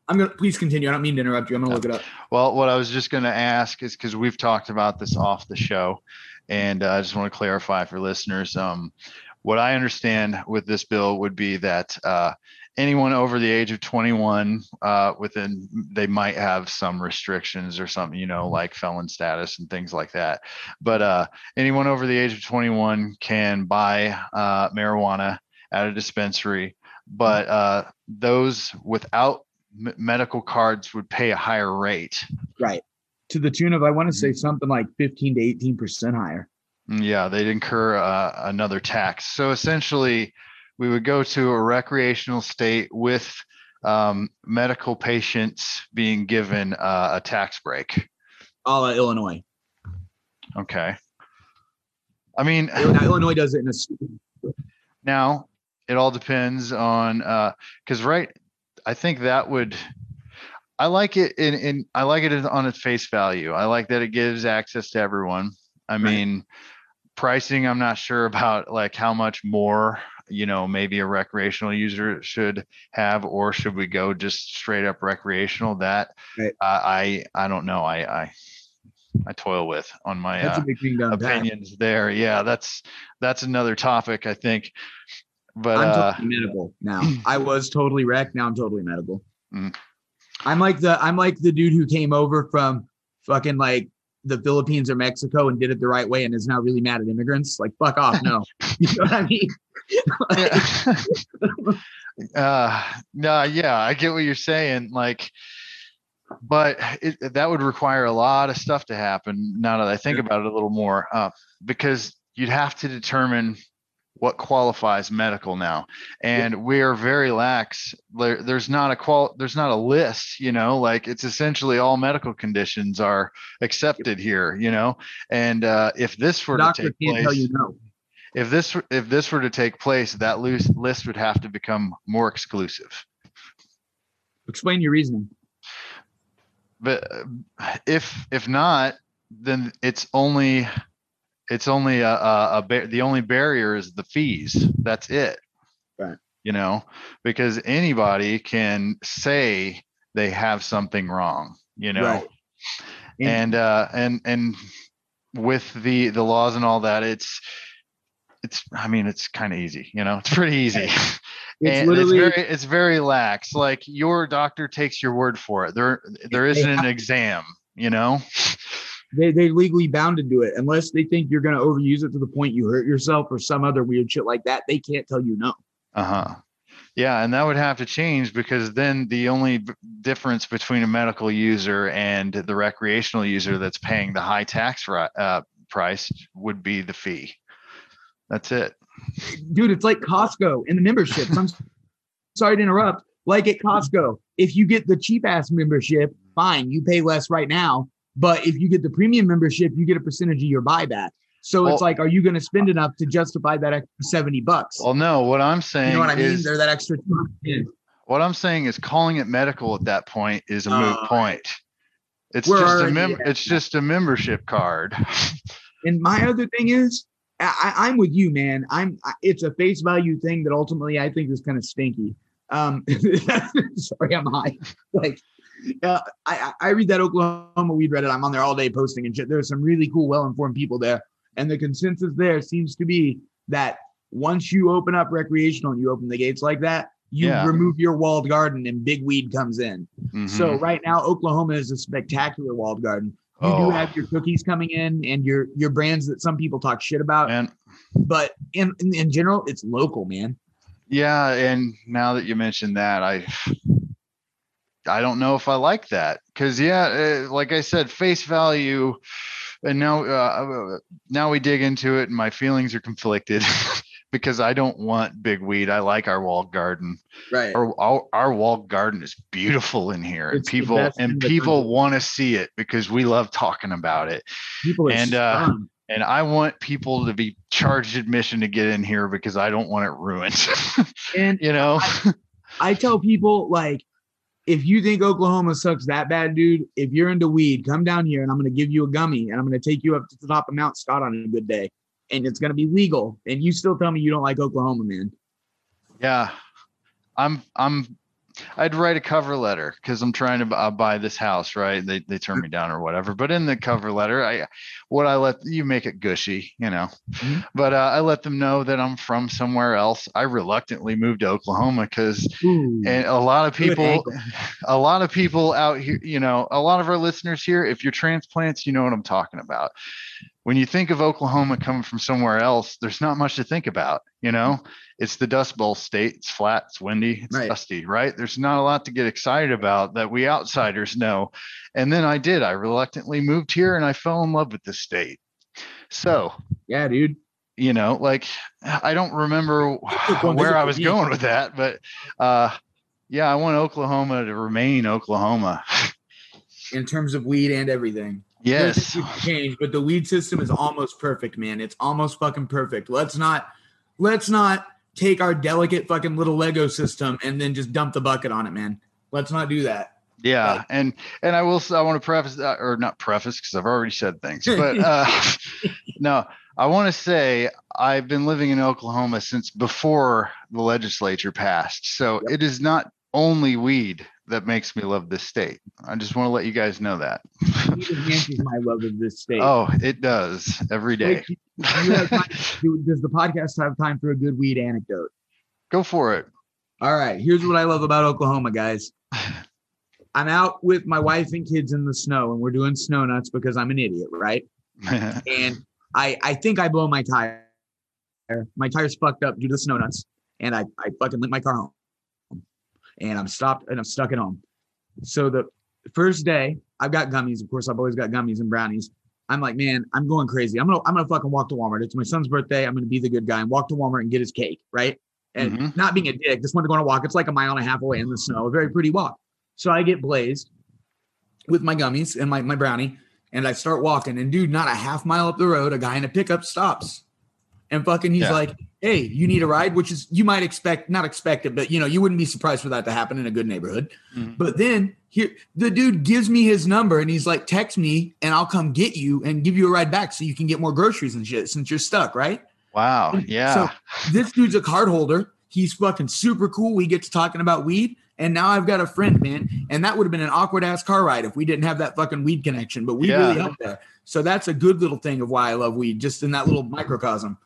I'm gonna please continue. I don't mean to interrupt you. I'm gonna look it up. Well, what I was just going to ask is because we've talked about this off the show, and uh, I just want to clarify for listeners. Um, what I understand with this bill would be that uh, anyone over the age of 21, uh, within they might have some restrictions or something, you know, like felon status and things like that. But uh, anyone over the age of 21 can buy uh, marijuana at a dispensary, but uh, those without m- medical cards would pay a higher rate. Right. To the tune of I want to say something like 15 to 18 percent higher. Mm, Yeah, they'd incur uh, another tax. So essentially, we would go to a recreational state with um, medical patients being given uh, a tax break. A la Illinois. Okay. I mean, Now, Illinois does it in a now it all depends on because right, I think that would. I like it in, in I like it on its face value. I like that it gives access to everyone. I Right. mean, pricing, I'm not sure about like how much more, you know, maybe a recreational user should have, or should we go just straight up recreational? That Right. uh, I I don't know. I I I toil with on my uh, a big down opinions there. Yeah, that's that's another topic I think. But I'm uh, totally medical now. I was totally wrecked. Now I'm totally medical. Mm. I'm like the I'm like the dude who came over from fucking like the Philippines or Mexico and did it the right way and is now really mad at immigrants. Like fuck off. No. you know what I mean? uh no yeah i get what you're saying like but it, that would require a lot of stuff to happen now that i think about it a little more uh, because you'd have to determine what qualifies medical now and we are very lax there, there's not a qual there's not a list you know like it's essentially all medical conditions are accepted here you know and uh, if this were to take can't place tell you no. if this were- if this were to take place, that loose list would have to become more exclusive. Explain your reasoning. But uh, if if not, then it's only it's only a, a, a bar- the only barrier is the fees. That's it. Right. You know, because anybody can say they have something wrong. You know, Right. And- and uh and and with the the laws and all that it's it's i mean it's kind of easy you know it's pretty easy It's it's very it's very lax like your doctor takes your word for it there there isn't an exam you know they they legally bound to do it unless they think you're gonna overuse it to the point you hurt yourself or some other weird shit like that. They can't tell you no. uh-huh yeah and that would have to change because then the only b- difference between a medical user and the recreational user that's paying the high tax ri- uh, price would be the fee that's it dude, it's like Costco and the memberships. I'm sorry to interrupt. Like at Costco, if you get the cheap ass membership, fine, you pay less right now. But if you get the premium membership, you get a percentage of your buyback. So it's like, are you going to spend enough to justify that extra 70 bucks? well no what i'm saying you know what I mean? Is, They're that extra. What I'm saying is calling it medical at that point is a moot Uh, point. It's just a already mem- at it's just a membership card. And my other thing is, I, I'm with you, man. I'm. It's a face value thing that ultimately I think is kind of stinky. Um, sorry, I'm high. Like, uh, I I I read that Oklahoma weed Reddit. I'm on there all day posting and shit. There's some really cool, well-informed people there, and the consensus there seems to be that once you open up recreational and you open the gates like that, you Yeah. remove your walled garden and big weed comes in. So Mhm. right now, Oklahoma is a spectacular walled garden. You Oh. do have your cookies coming in and your your brands that some people talk shit about, And but in, in in general, it's local, man. yeah, and now that you mentioned that, I I don't know if I like that because yeah, uh, like I said, face value, and now uh, now we dig into it, and my feelings are conflicted because I don't want big weed. I like our walled garden. Right. Our our, our walled garden is beautiful in here, and It's the people and people want to see it because we love talking about it. People are and, uh. And I want people to be charged admission to get in here because I don't want it ruined. and you know. I tell people like, if you think Oklahoma sucks that bad, dude, if you're into weed, come down here and I'm gonna give you a gummy and I'm gonna take you up to the top of Mount Scott on a good day, and it's gonna be legal. And you still tell me you don't like Oklahoma, man. Yeah, I'm. I'm. I'd write a cover letter because I'm trying to uh, buy this house. Right? They they turn me down or whatever. But in the cover letter, I what I let you make it gushy, you know. Mhm. But uh, I let them know that I'm from somewhere else. I reluctantly moved to Oklahoma because and a lot of people a lot of people out here you know a lot of our listeners here if you're transplants you know what i'm talking about when you think of oklahoma coming from somewhere else there's not much to think about you know? It's the dust bowl state. It's flat it's windy it's Right. dusty right? There's not a lot to get excited about that we outsiders know. And then i did. I reluctantly moved here and i fell in love with the state. So yeah, dude. you know like i don't remember where i was going with that but uh yeah i want oklahoma to remain oklahoma. In terms of weed and everything. Yes There's things to change, but the weed system is almost perfect, man. It's almost fucking perfect. Let's not let's not take our delicate fucking little Lego system and then just dump the bucket on it, man. Let's not do that. yeah Like- and and i will I want to preface that or not preface because i've already said things but uh no i want to say i've been living in oklahoma since before the legislature passed so Yep. it is not only weed that makes me love this state i just want to let you guys know that enhances my love of this state. oh it does every day Wait, do have does the podcast have time for a good weed anecdote? go for it All right, here's what I love about Oklahoma, guys. I'm out with my wife and kids in the snow, and we're doing snow nuts because I'm an idiot, right? and I I think I blow my tire. My tire's fucked up due to the snow nuts, and I I fucking lit my car home, and I'm stopped and I'm stuck at home. So the first day, I've got gummies. Of course, I've always got gummies and brownies. I'm like, man, I'm going crazy. I'm gonna I'm gonna fucking walk to Walmart. It's my son's birthday. I'm gonna be the good guy and walk to Walmart and get his cake, right? And Mhm. not being a dick, just want to go on a walk. It's like a mile and a half away in the snow, a very pretty walk. So I get blazed with my gummies and my, my brownie, and I start walking. And dude, not a half mile up the road, a guy in a pickup stops. And fucking he's Yeah. like, Hey, you need a ride, which is you might expect, not expect it, but you know, you wouldn't be surprised for that to happen in a good neighborhood. Mhm. But then here the dude gives me his number and he's like, text me and I'll come get you and give you a ride back so you can get more groceries and shit since you're stuck, right? wow yeah So this dude's a card holder. He's fucking super cool. We get to talking about weed. And now I've got a friend, man. And that would have been an awkward ass car ride if we didn't have that fucking weed connection. But we Yeah. really helped there. So that's a good little thing of why I love weed, just in that little microcosm.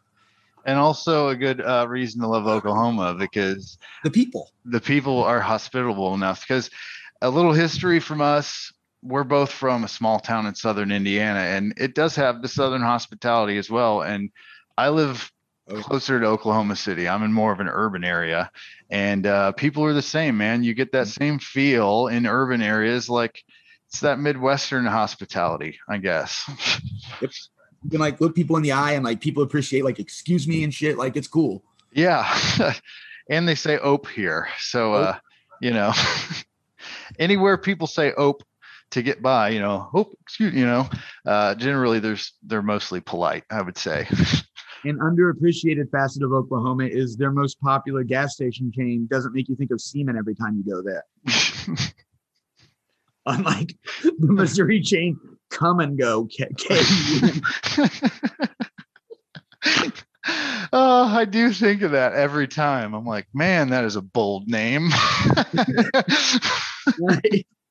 And also a good uh, reason to love oklahoma because The people. the people are hospitable enough because a little history from us we're both from a small town in southern indiana and it does have the southern hospitality as well and i live Oh. closer to oklahoma city. I'm in more of an urban area and uh, people are the same man. You get that same feel in urban areas like it's that midwestern hospitality i guess You can like look people in the eye and like people appreciate like excuse me and shit. Like it's cool. Yeah. and they say ope here. So uh, you know, anywhere people say ope to get by, you know, ope, excuse you know, uh generally there's they're mostly polite, I would say. An underappreciated facet of Oklahoma is their most popular gas station chain doesn't make you think of semen every time you go there. Unlike the Missouri chain come and go. K- K- oh, I do think of that every time. I'm like, man, that is a bold name.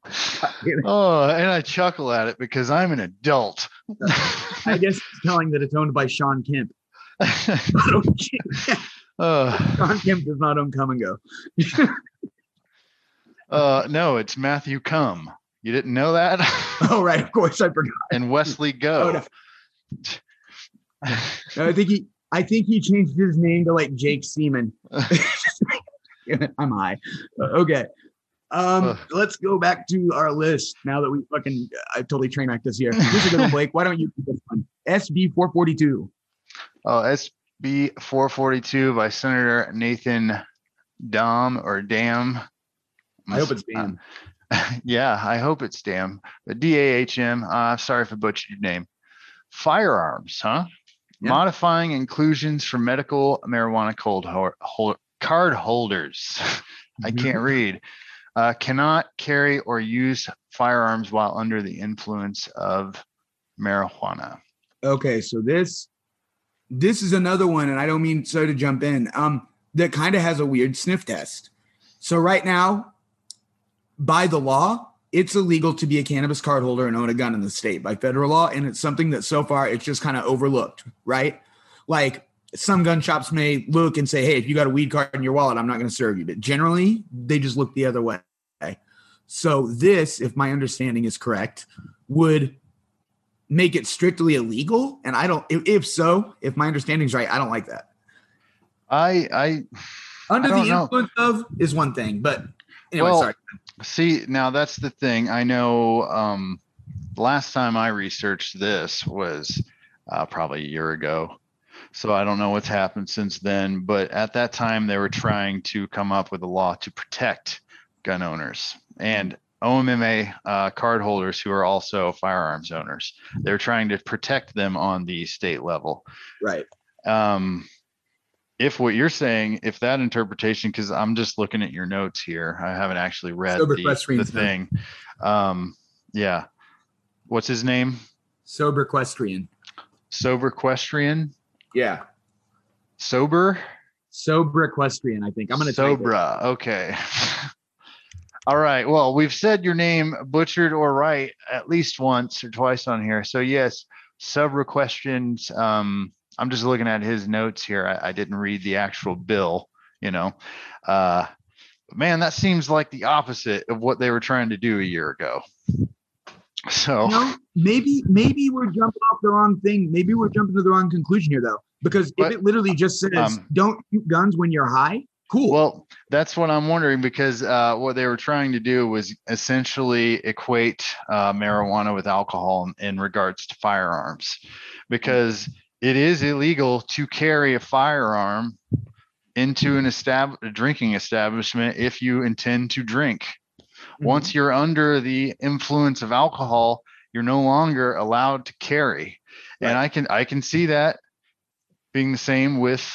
oh, and I chuckle at it because I'm an adult. I guess it's telling that it's owned by Shawn Kemp. Uh, Shawn Kemp does not own Kum & Go. uh, no, it's Matthew Cum. You didn't know that? Oh, right. Of course, I forgot. and Wesley Oh, Go. no. No, I think he. I think he changed his name to like Jake Seaman. I'm high. Uh, Okay. Um, Ugh. let's go back to our list now that we fucking I totally train wrecked this. Here's a good one, Blake. Why don't you this one? SB 442. Oh, SB 442 by Senator Nathan Dom or Dam. I hope it's Dan. yeah, I hope it's Dam. But D A H M. Uh, sorry if I butchered your name. Firearms, huh? Yeah. Modifying inclusions for medical marijuana cold hol- hol- card holders. I can't read. Uh, cannot carry or use firearms while under the influence of marijuana. Okay, so this this is another one, and I don't mean so to jump in. Um, that kind of has a weird sniff test. So right now, by the law, it's illegal to be a cannabis card holder and own a gun in the state by federal law, and it's something that so far it's just kind of overlooked, right? Like some gun shops may look and say, "Hey, if you got a weed card in your wallet, I'm not going to serve you," but generally they just look the other way. So this, if my understanding is correct, would make it strictly illegal and i don't if, so if my understanding is right i don't like that I I under I the know. influence of is one thing but anyway Well, sorry See, now that's the thing. I know um last time I researched this was uh, probably a year ago. So I don't know what's happened since then, but at that time they were trying to come up with a law to protect gun owners and OMMA uh, card holders who are also firearms owners. They're trying to protect them on the state level right um if what you're saying if that interpretation because i'm just looking at your notes here. I haven't actually read Sober the, the thing. Um yeah. What's his name? Sober equestrian sober equestrian yeah. Sober? Sober equestrian i think. I'm gonna sobra okay. All right well we've said your name butchered or right at least once or twice on here. So yes sober questions um i'm just looking at his notes here. I, I didn't read the actual bill you know? Uh man that seems like the opposite of what they were trying to do a year ago. So You know, maybe maybe we're jumping off the wrong thing. Maybe we're jumping to the wrong conclusion here though. Because But, if it literally just says um, don't shoot guns when you're high cool. Well, that's what I'm wondering because uh, what they were trying to do was essentially equate uh, marijuana with alcohol in, in regards to firearms, because it is illegal to carry a firearm into an estab- a drinking establishment if you intend to drink. Mm-hmm. Once you're under the influence of alcohol, you're no longer allowed to carry. And I can I can see that being the same with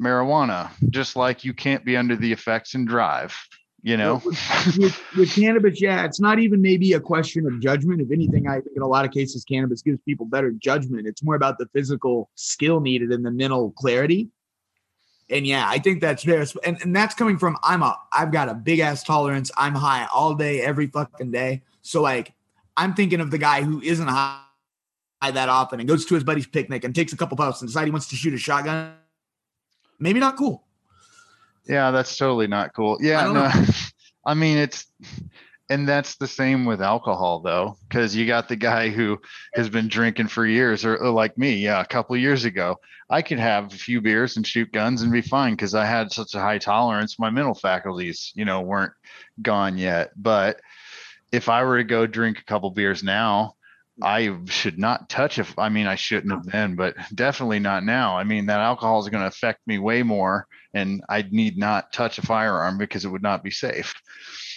marijuana, just like you can't be under the effects and drive, you know? with, with cannabis, yeah, it's not even maybe a question of judgment. If anything, I think in a lot of cases, cannabis gives people better judgment. It's more about the physical skill needed and the mental clarity. And yeah, I think that's there. And, and that's coming from I'm a I've got a big ass tolerance. I'm high all day, every fucking day. So like I'm thinking of the guy who isn't high that often and goes to his buddy's picnic and takes a couple puffs and decides he wants to shoot a shotgun. Maybe not cool. Yeah, that's totally not cool. Yeah, don't no. I mean it's and that's the same with alcohol though, because you got the guy who has been drinking for years, or, or like me, yeah, a couple of years ago. I could have a few beers and shoot guns and be fine because I had such a high tolerance. My mental faculties, you know, weren't gone yet. But if I were to go drink a couple beers now, I should not touch if I mean I shouldn't have then, but definitely not now. I mean that alcohol is going to affect me way more and I need not touch a firearm because it would not be safe.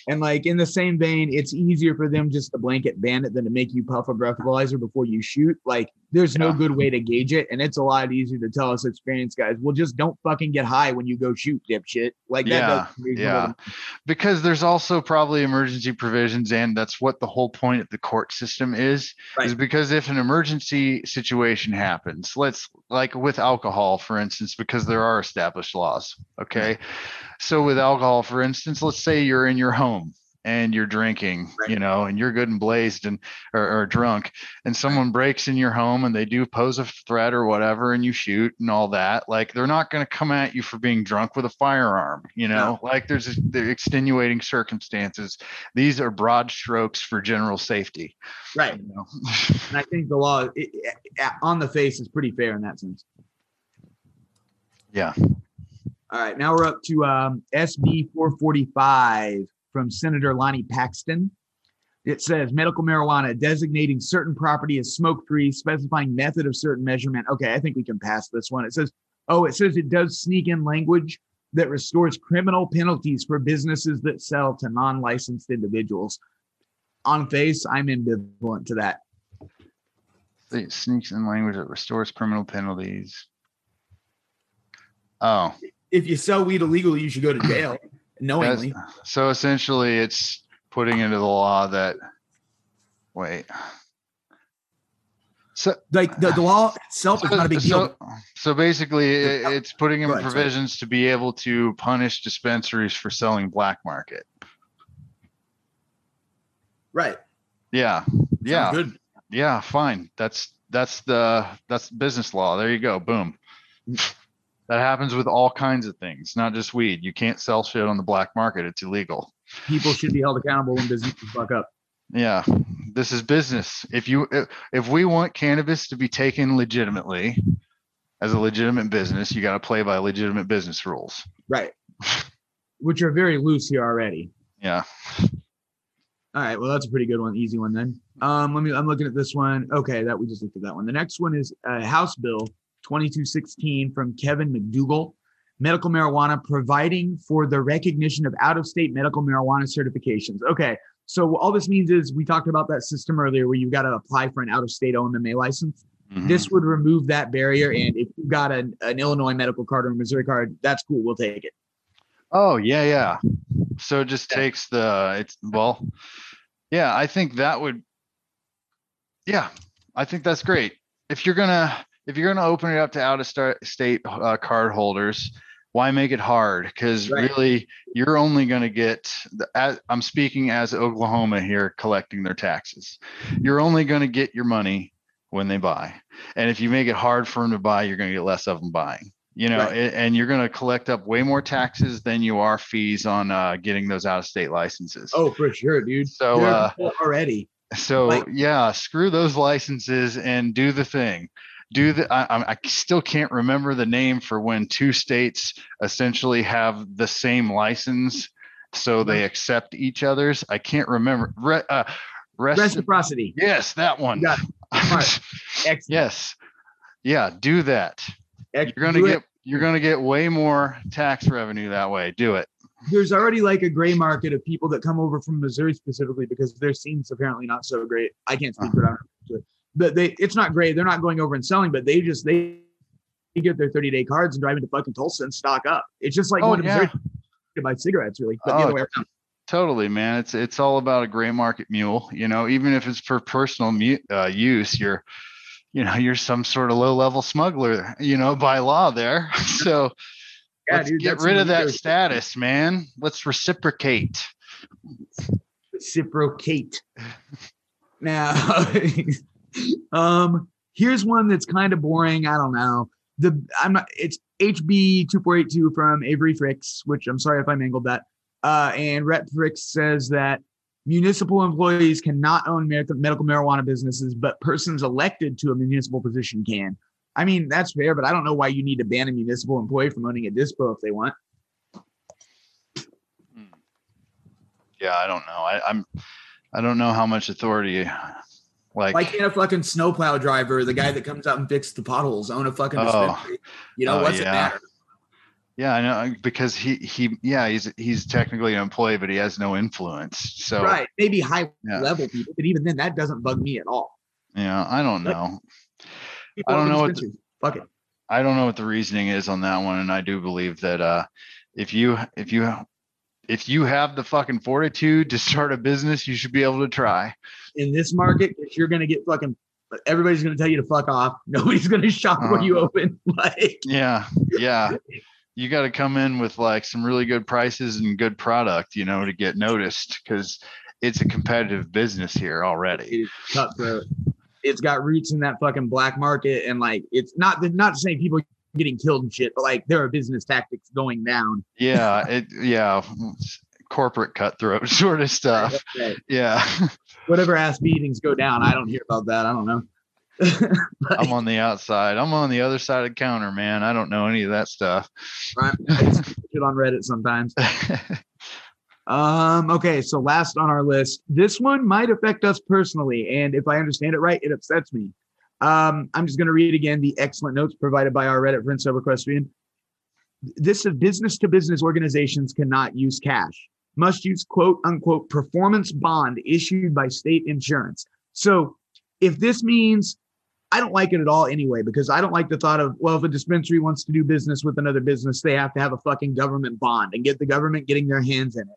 And like in the same vein, it's easier for them just to blanket ban it than to make you puff a breathalyzer before you shoot. Like there's no good way to gauge it. And it's a lot easier to tell us experienced guys, well, just don't fucking get high when you go shoot, dipshit. Like that Yeah, yeah. Because there's also probably emergency provisions and that's what the whole point of the court system is is because if an emergency situation happens, let's like with alcohol for instance because there are established laws, okay? So with alcohol for instance, let's say you're in your home and you're drinking, Right. you know, and you're good and blazed and or, or drunk, and someone breaks in your home and they do pose a threat or whatever, and you shoot and all that, like they're not going to come at you for being drunk with a firearm, you know, like there's the extenuating circumstances. These are broad strokes for general safety. Right. You know? And I think the law it- on the face is pretty fair in that sense. yeah. All right, now we're up to um, SB 445 from Senator Lonnie Paxton. It says medical marijuana designating certain property as smoke free, specifying method of certain measurement. Okay, I think we can pass this one. It says, oh, it says it does sneak in language that restores criminal penalties for businesses that sell to non licensed individuals. On face, I'm ambivalent to that. It sneaks in language that restores criminal penalties. Oh, If you sell weed illegally, you should go to jail that's- so essentially it's putting into the law that, wait. So, Like the, the law itself is not a big deal. so, so basically it, it's putting in ahead, sorry. provisions to be able to punish dispensaries for selling black market. Right. Yeah. Yeah. Sounds Good. Yeah, fine. That's that's the that's business law. There you go. Boom. That happens with all kinds of things, not just weed. You can't sell shit on the black market. It's illegal. people should be held accountable when businesses fuck up. Yeah. This is business. If you if, if we want cannabis to be taken legitimately as a legitimate business, you got to play by legitimate business rules. Right. Which are very loose here already. Yeah. All right. Well, that's a pretty good one. Easy one then. Um, let me, I'm looking at this one. Okay. That we just looked at that one. The next one is a House Bill 2216 from Kevin McDugle. Medical marijuana providing for the recognition of out of state medical marijuana certifications. Okay. So all this means is we talked about that system earlier where you've got to apply for an out of state OMMA license. Mhm. This would remove that barrier. And if you've got an, an Illinois medical card or a Missouri card, that's cool. We'll take it. Oh yeah, yeah. So it just takes the it's well, yeah. I think that would, yeah, I think that's great. If you're gonna if you're gonna open it up to out of star- state uh, card holders, why make it hard? Because Right. really, you're only gonna get. The, as, I'm speaking as Oklahoma here, collecting their taxes. You're only gonna get your money when they buy, and if you make it hard for them to buy, you're gonna get less of them buying you know, Right. a- and you're going to collect up way more taxes than you are fees on uh, getting those out of state licenses. Oh, for sure, dude. So, uh, already. so like- yeah, screw those licenses and do the thing. Do the. I, I- still can't remember the name for when two states essentially have the same license, so they accept each other's. I can't remember. Re, uh, rest, Reciprocity. yes, that one. Smart. Yes, yeah, do that. You're gonna get you're gonna get way more tax revenue that way. Do it. There's already like a gray market of people that come over from Missouri specifically because their scene's apparently not so great. I can't speak for it, but they it's not great. They're not going over and selling, but they just they get their 30 day cards and drive into fucking Tulsa and stock up. It's just like Oh, going yeah. To buy cigarettes, really. But the Oh, other way around. Totally, man. It's it's all about a gray market mule. You know, even if it's for personal mu- uh, use, you're, you know, you're some sort of low level smuggler. You know, by law there. So Yeah, let's dude, get rid of that status, man. Let's reciprocate. reciprocate. Now, um, here's one that's kind of boring. I don't know. The I'm not. It's HB two four eight two from Avery Frix, which I'm sorry if I mangled that. Uh, and Rep Frix says that municipal employees cannot own medical marijuana businesses, but persons elected to a municipal position can. I mean, that's fair, but I don't know why you need to ban a municipal employee from owning a dispo if they want. Yeah, I don't know. I, I'm, I don't know how much authority. Like, Why can't a fucking snowplow driver, the guy that comes out and fixes the potholes, own a fucking Oh. dispensary? You know, Oh, what's it yeah. matter? yeah, I know because he he yeah he's he's technically an employee, but he has no influence. So Right. Maybe high Yeah. level people, but even then, that doesn't bug me at all. yeah, I don't know. People I don't know what the- Fuck it. I don't know what the reasoning is on that one, and I do believe that uh, if you if you if you have the fucking fortitude to start a business, you should be able to try. In this market, you're gonna get fucking, everybody's gonna tell you to fuck off. Nobody's gonna shop when Uh-huh. you open. Like, Yeah, yeah, you got to come in with like some really good prices and good product, you know, to get noticed because it's a competitive business here already. It's got roots in that fucking black market, and like it's not not saying people getting killed and shit, but like there are business tactics going down. Yeah, it yeah, corporate cutthroat sort of stuff. Right. Yeah. Whatever ass beatings go down, I don't hear about that. I don't know. Like, I'm on the outside. I'm on the other side of the counter, man. I don't know any of that stuff. right? I just shit on Reddit sometimes. Um, okay, so last on our list, this one might affect us personally, and if I understand it right, it upsets me. Um, I'm just gonna read again the excellent notes provided by our Reddit friend Sober Equestrian. This is business to business organizations cannot use cash, must use quote unquote performance bond issued by state insurance. So if this means I don't like it at all anyway, because I don't like the thought of, well, if a dispensary wants to do business with another business, they have to have a fucking government bond and get the government getting their hands in it.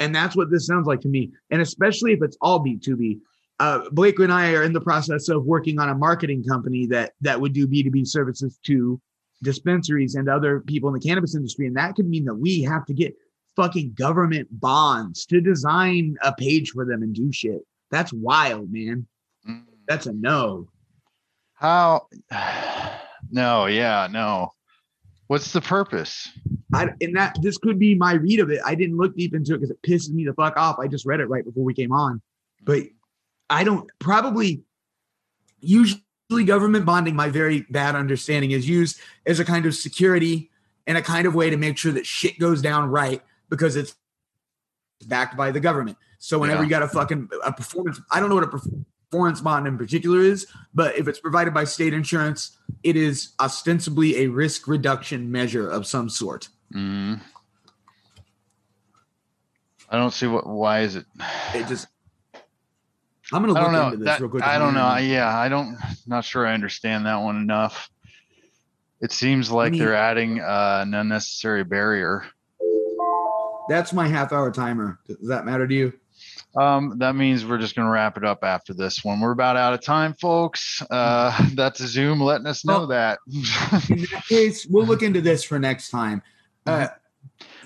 And that's what this sounds like to me. And especially if it's all B2B. Uh, Blake and I are in the process of working on a marketing company that that would do B2B services to dispensaries and other people in the cannabis industry. And that could mean that we have to get fucking government bonds to design a page for them and do shit. That's wild, man. Mm. That's a no. How? No, yeah, no. What's the purpose? I and that this could be my read of it. I didn't look deep into it because it pisses me the fuck off. I just read it right before we came on, but I don't probably usually government bonding. My very bad understanding is used as a kind of security and a kind of way to make sure that shit goes down right because it's backed by the government. So whenever Yeah. you got a fucking a performance, I don't know what a performance bond in particular is, but if it's provided by state insurance, it is ostensibly a risk reduction measure of some sort. Mm. I don't see what. Why is it? It just. I'm gonna I look know. into this That- real quick. I don't know. mind. Yeah, I don't. Not sure I understand that one enough. It seems like mean- they're adding uh, an unnecessary barrier. That's my half hour timer. Does that matter to you? Um, that means we're just gonna wrap it up after this one. We're about out of time, folks. Uh, that's Zoom letting us know Well- that. In that case, we'll look into this for next time. Uh,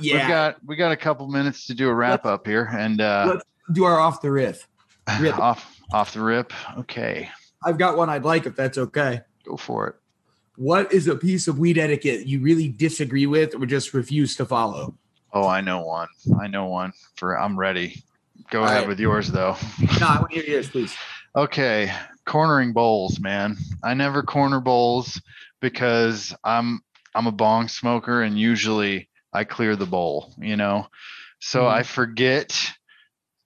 We've got we got a couple minutes to do a wrap up here, and uh, let's do our off the riff. rip. off off the rip. Okay, I've got one I'd like if that's okay. go for it. What is a piece of weed etiquette you really disagree with or just refuse to follow? Oh, I know one. I know one. For I'm ready. Go All ahead right. with yours though. No, I want to hear yours, please. Okay, cornering bowls, man. I never corner bowls because I'm I'm a bong smoker and usually I clear the bowl, you know. So Mhm. I forget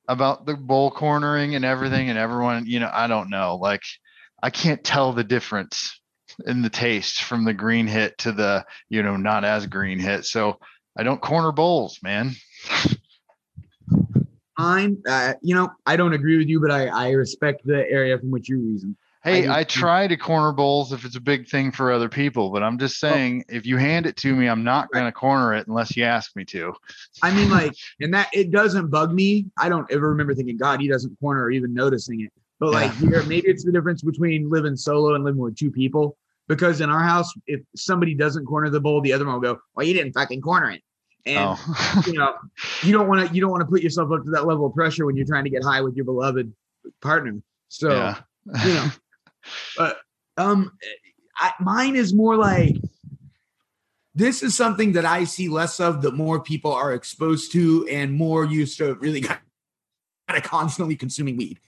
about the bowl cornering and everything and everyone, you know, I don't know. Like I can't tell the difference in the taste from the green hit to the, you know, not as green hit. So I don't corner bowls, man. Mine, uh, you know, I don't agree with you, but I, I respect the area from which you reason. Hey, do I, try to corner bowls if it's a big thing for other people, but I'm just saying if you hand it to me, I'm not going to corner it unless you ask me to. I mean, like, and that it doesn't bug me. I don't ever remember thinking, God, he doesn't corner or even noticing it. But like here, maybe it's the difference between living solo and living with two people. Because in our house, if somebody doesn't corner the bowl, the other one will go, Well, you didn't fucking corner it. And Oh, you know, you don't want to you don't want to put yourself up to that level of pressure when you're trying to get high with your beloved partner. So yeah. you know, but um, I, mine is more like this is something that I see less of that more people are exposed to and more used to really kind of constantly consuming weed.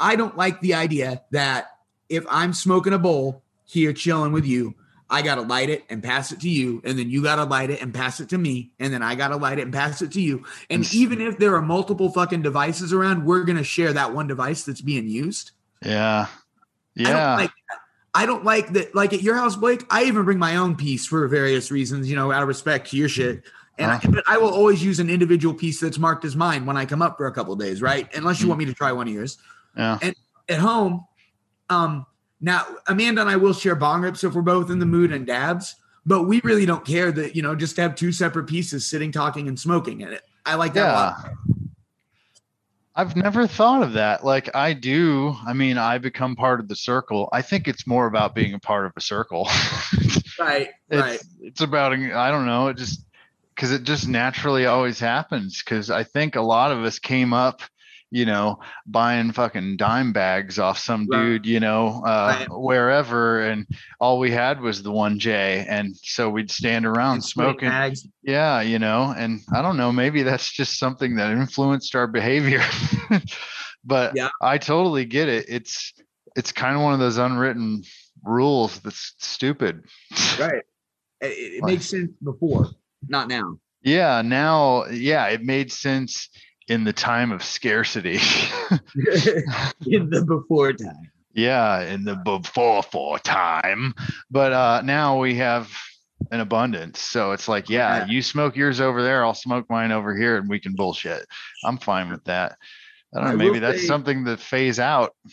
I don't like the idea that if I'm smoking a bowl here chilling with you, I gotta light it and pass it to you, and then you gotta light it and pass it to me, and then I gotta light it and pass it to you. And even if there are multiple fucking devices around, we're gonna share that one device that's being used. Yeah. I don't Yeah. like that. I don't like that. Like at your house, Blake, I even bring my own piece for various reasons, you know, out of respect to your shit. And I, but I will always use an individual piece that's marked as mine when I come up for a couple of days, right? Unless you Mm. want me to try one of yours. Yeah. And at home, um, now Amanda and I will share bong rips if we're both in the mood and dabs, but we really don't care that you know just to have two separate pieces sitting, talking, and smoking. And it, I like that. Yeah. I've never thought of that. Like I do. I mean, I become part of the circle. I think it's more about being a part of a circle. Right. it's, right. It's about I don't know. It just because it just naturally always happens. Because I think a lot of us came up, you know, buying fucking dime bags off some Right. dude, you know, uh, Right. wherever, and all we had was the one J, and so we'd stand around And smoking. bags. Yeah, you know, and I don't know, maybe that's just something that influenced our behavior. but Yeah. I totally get it. It's it's kind of one of those unwritten rules that's stupid. Right. It, it Like- makes sense before, not now. Yeah, now yeah, it made sense in the time of scarcity. In the before time. yeah, in the before for time. But uh now we have an abundance. So it's like, yeah, Yeah. you smoke yours over there, I'll smoke mine over here and we can bullshit. I'm fine with that. I don't know, I maybe that's say- something that phase out.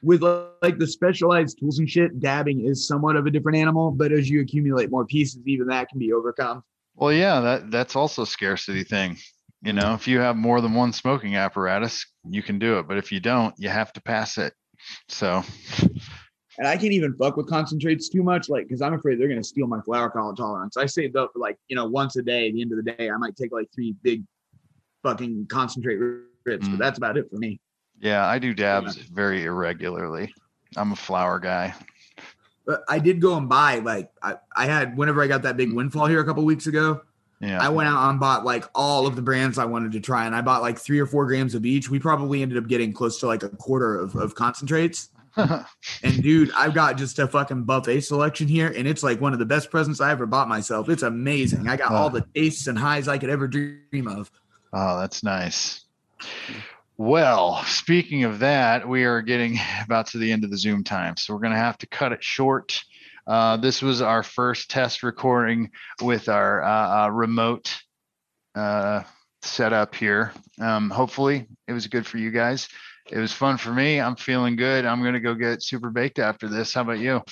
With like the specialized tools and shit, dabbing is somewhat of a different animal, but as you accumulate more pieces, even that can be overcome. Well, yeah, that that's also a scarcity thing. You know, if you have more than one smoking apparatus, you can do it. But if you don't, you have to pass it. So And I can't even fuck with concentrates too much, like because I'm afraid they're gonna steal my flower color tolerance. I saved up for like you know once a day. At the end of the day, I might take like three big fucking concentrate rips, Mm. but that's about it for me. yeah, I do dabs very irregularly. I'm a flower guy. But I did go and buy like I, I had whenever I got that big windfall here a couple weeks ago. Yeah. I went out and bought like all of the brands I wanted to try, and I bought like three or four grams of each. We probably ended up getting close to like a quarter of, of concentrates. And dude, I've got just a fucking buffet selection here, and it's like one of the best presents I ever bought myself. It's amazing. I got all the tastes and highs I could ever dream of. Oh, that's nice. Well, speaking of that, we are getting about to the end of the Zoom time, so we're going to have to cut it short. Uh, this was our first test recording with our uh, uh, remote uh, setup here. Um, hopefully, it was good for you guys. It was fun for me. I'm feeling good. I'm going to go get super baked after this. How about you?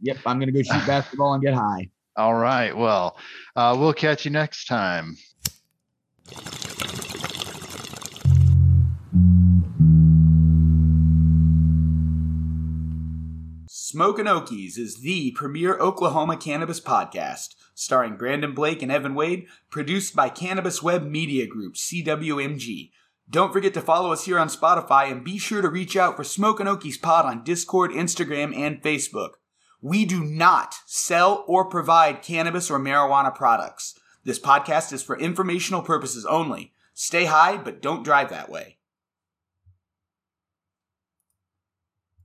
Yep, I'm gonna go shoot basketball and get high. All right. Well, uh, we'll catch you next time. Smokin' Okies is the premier Oklahoma cannabis podcast, starring Brandon Blake and Evan Wade, produced by Cannabis Web Media Group, CWMG. Don't forget to follow us here on Spotify and be sure to reach out for Smokin' Okies Pod on Discord, Instagram, and Facebook. We do not sell or provide cannabis or marijuana products. This podcast is for informational purposes only. Stay high, but don't drive that way.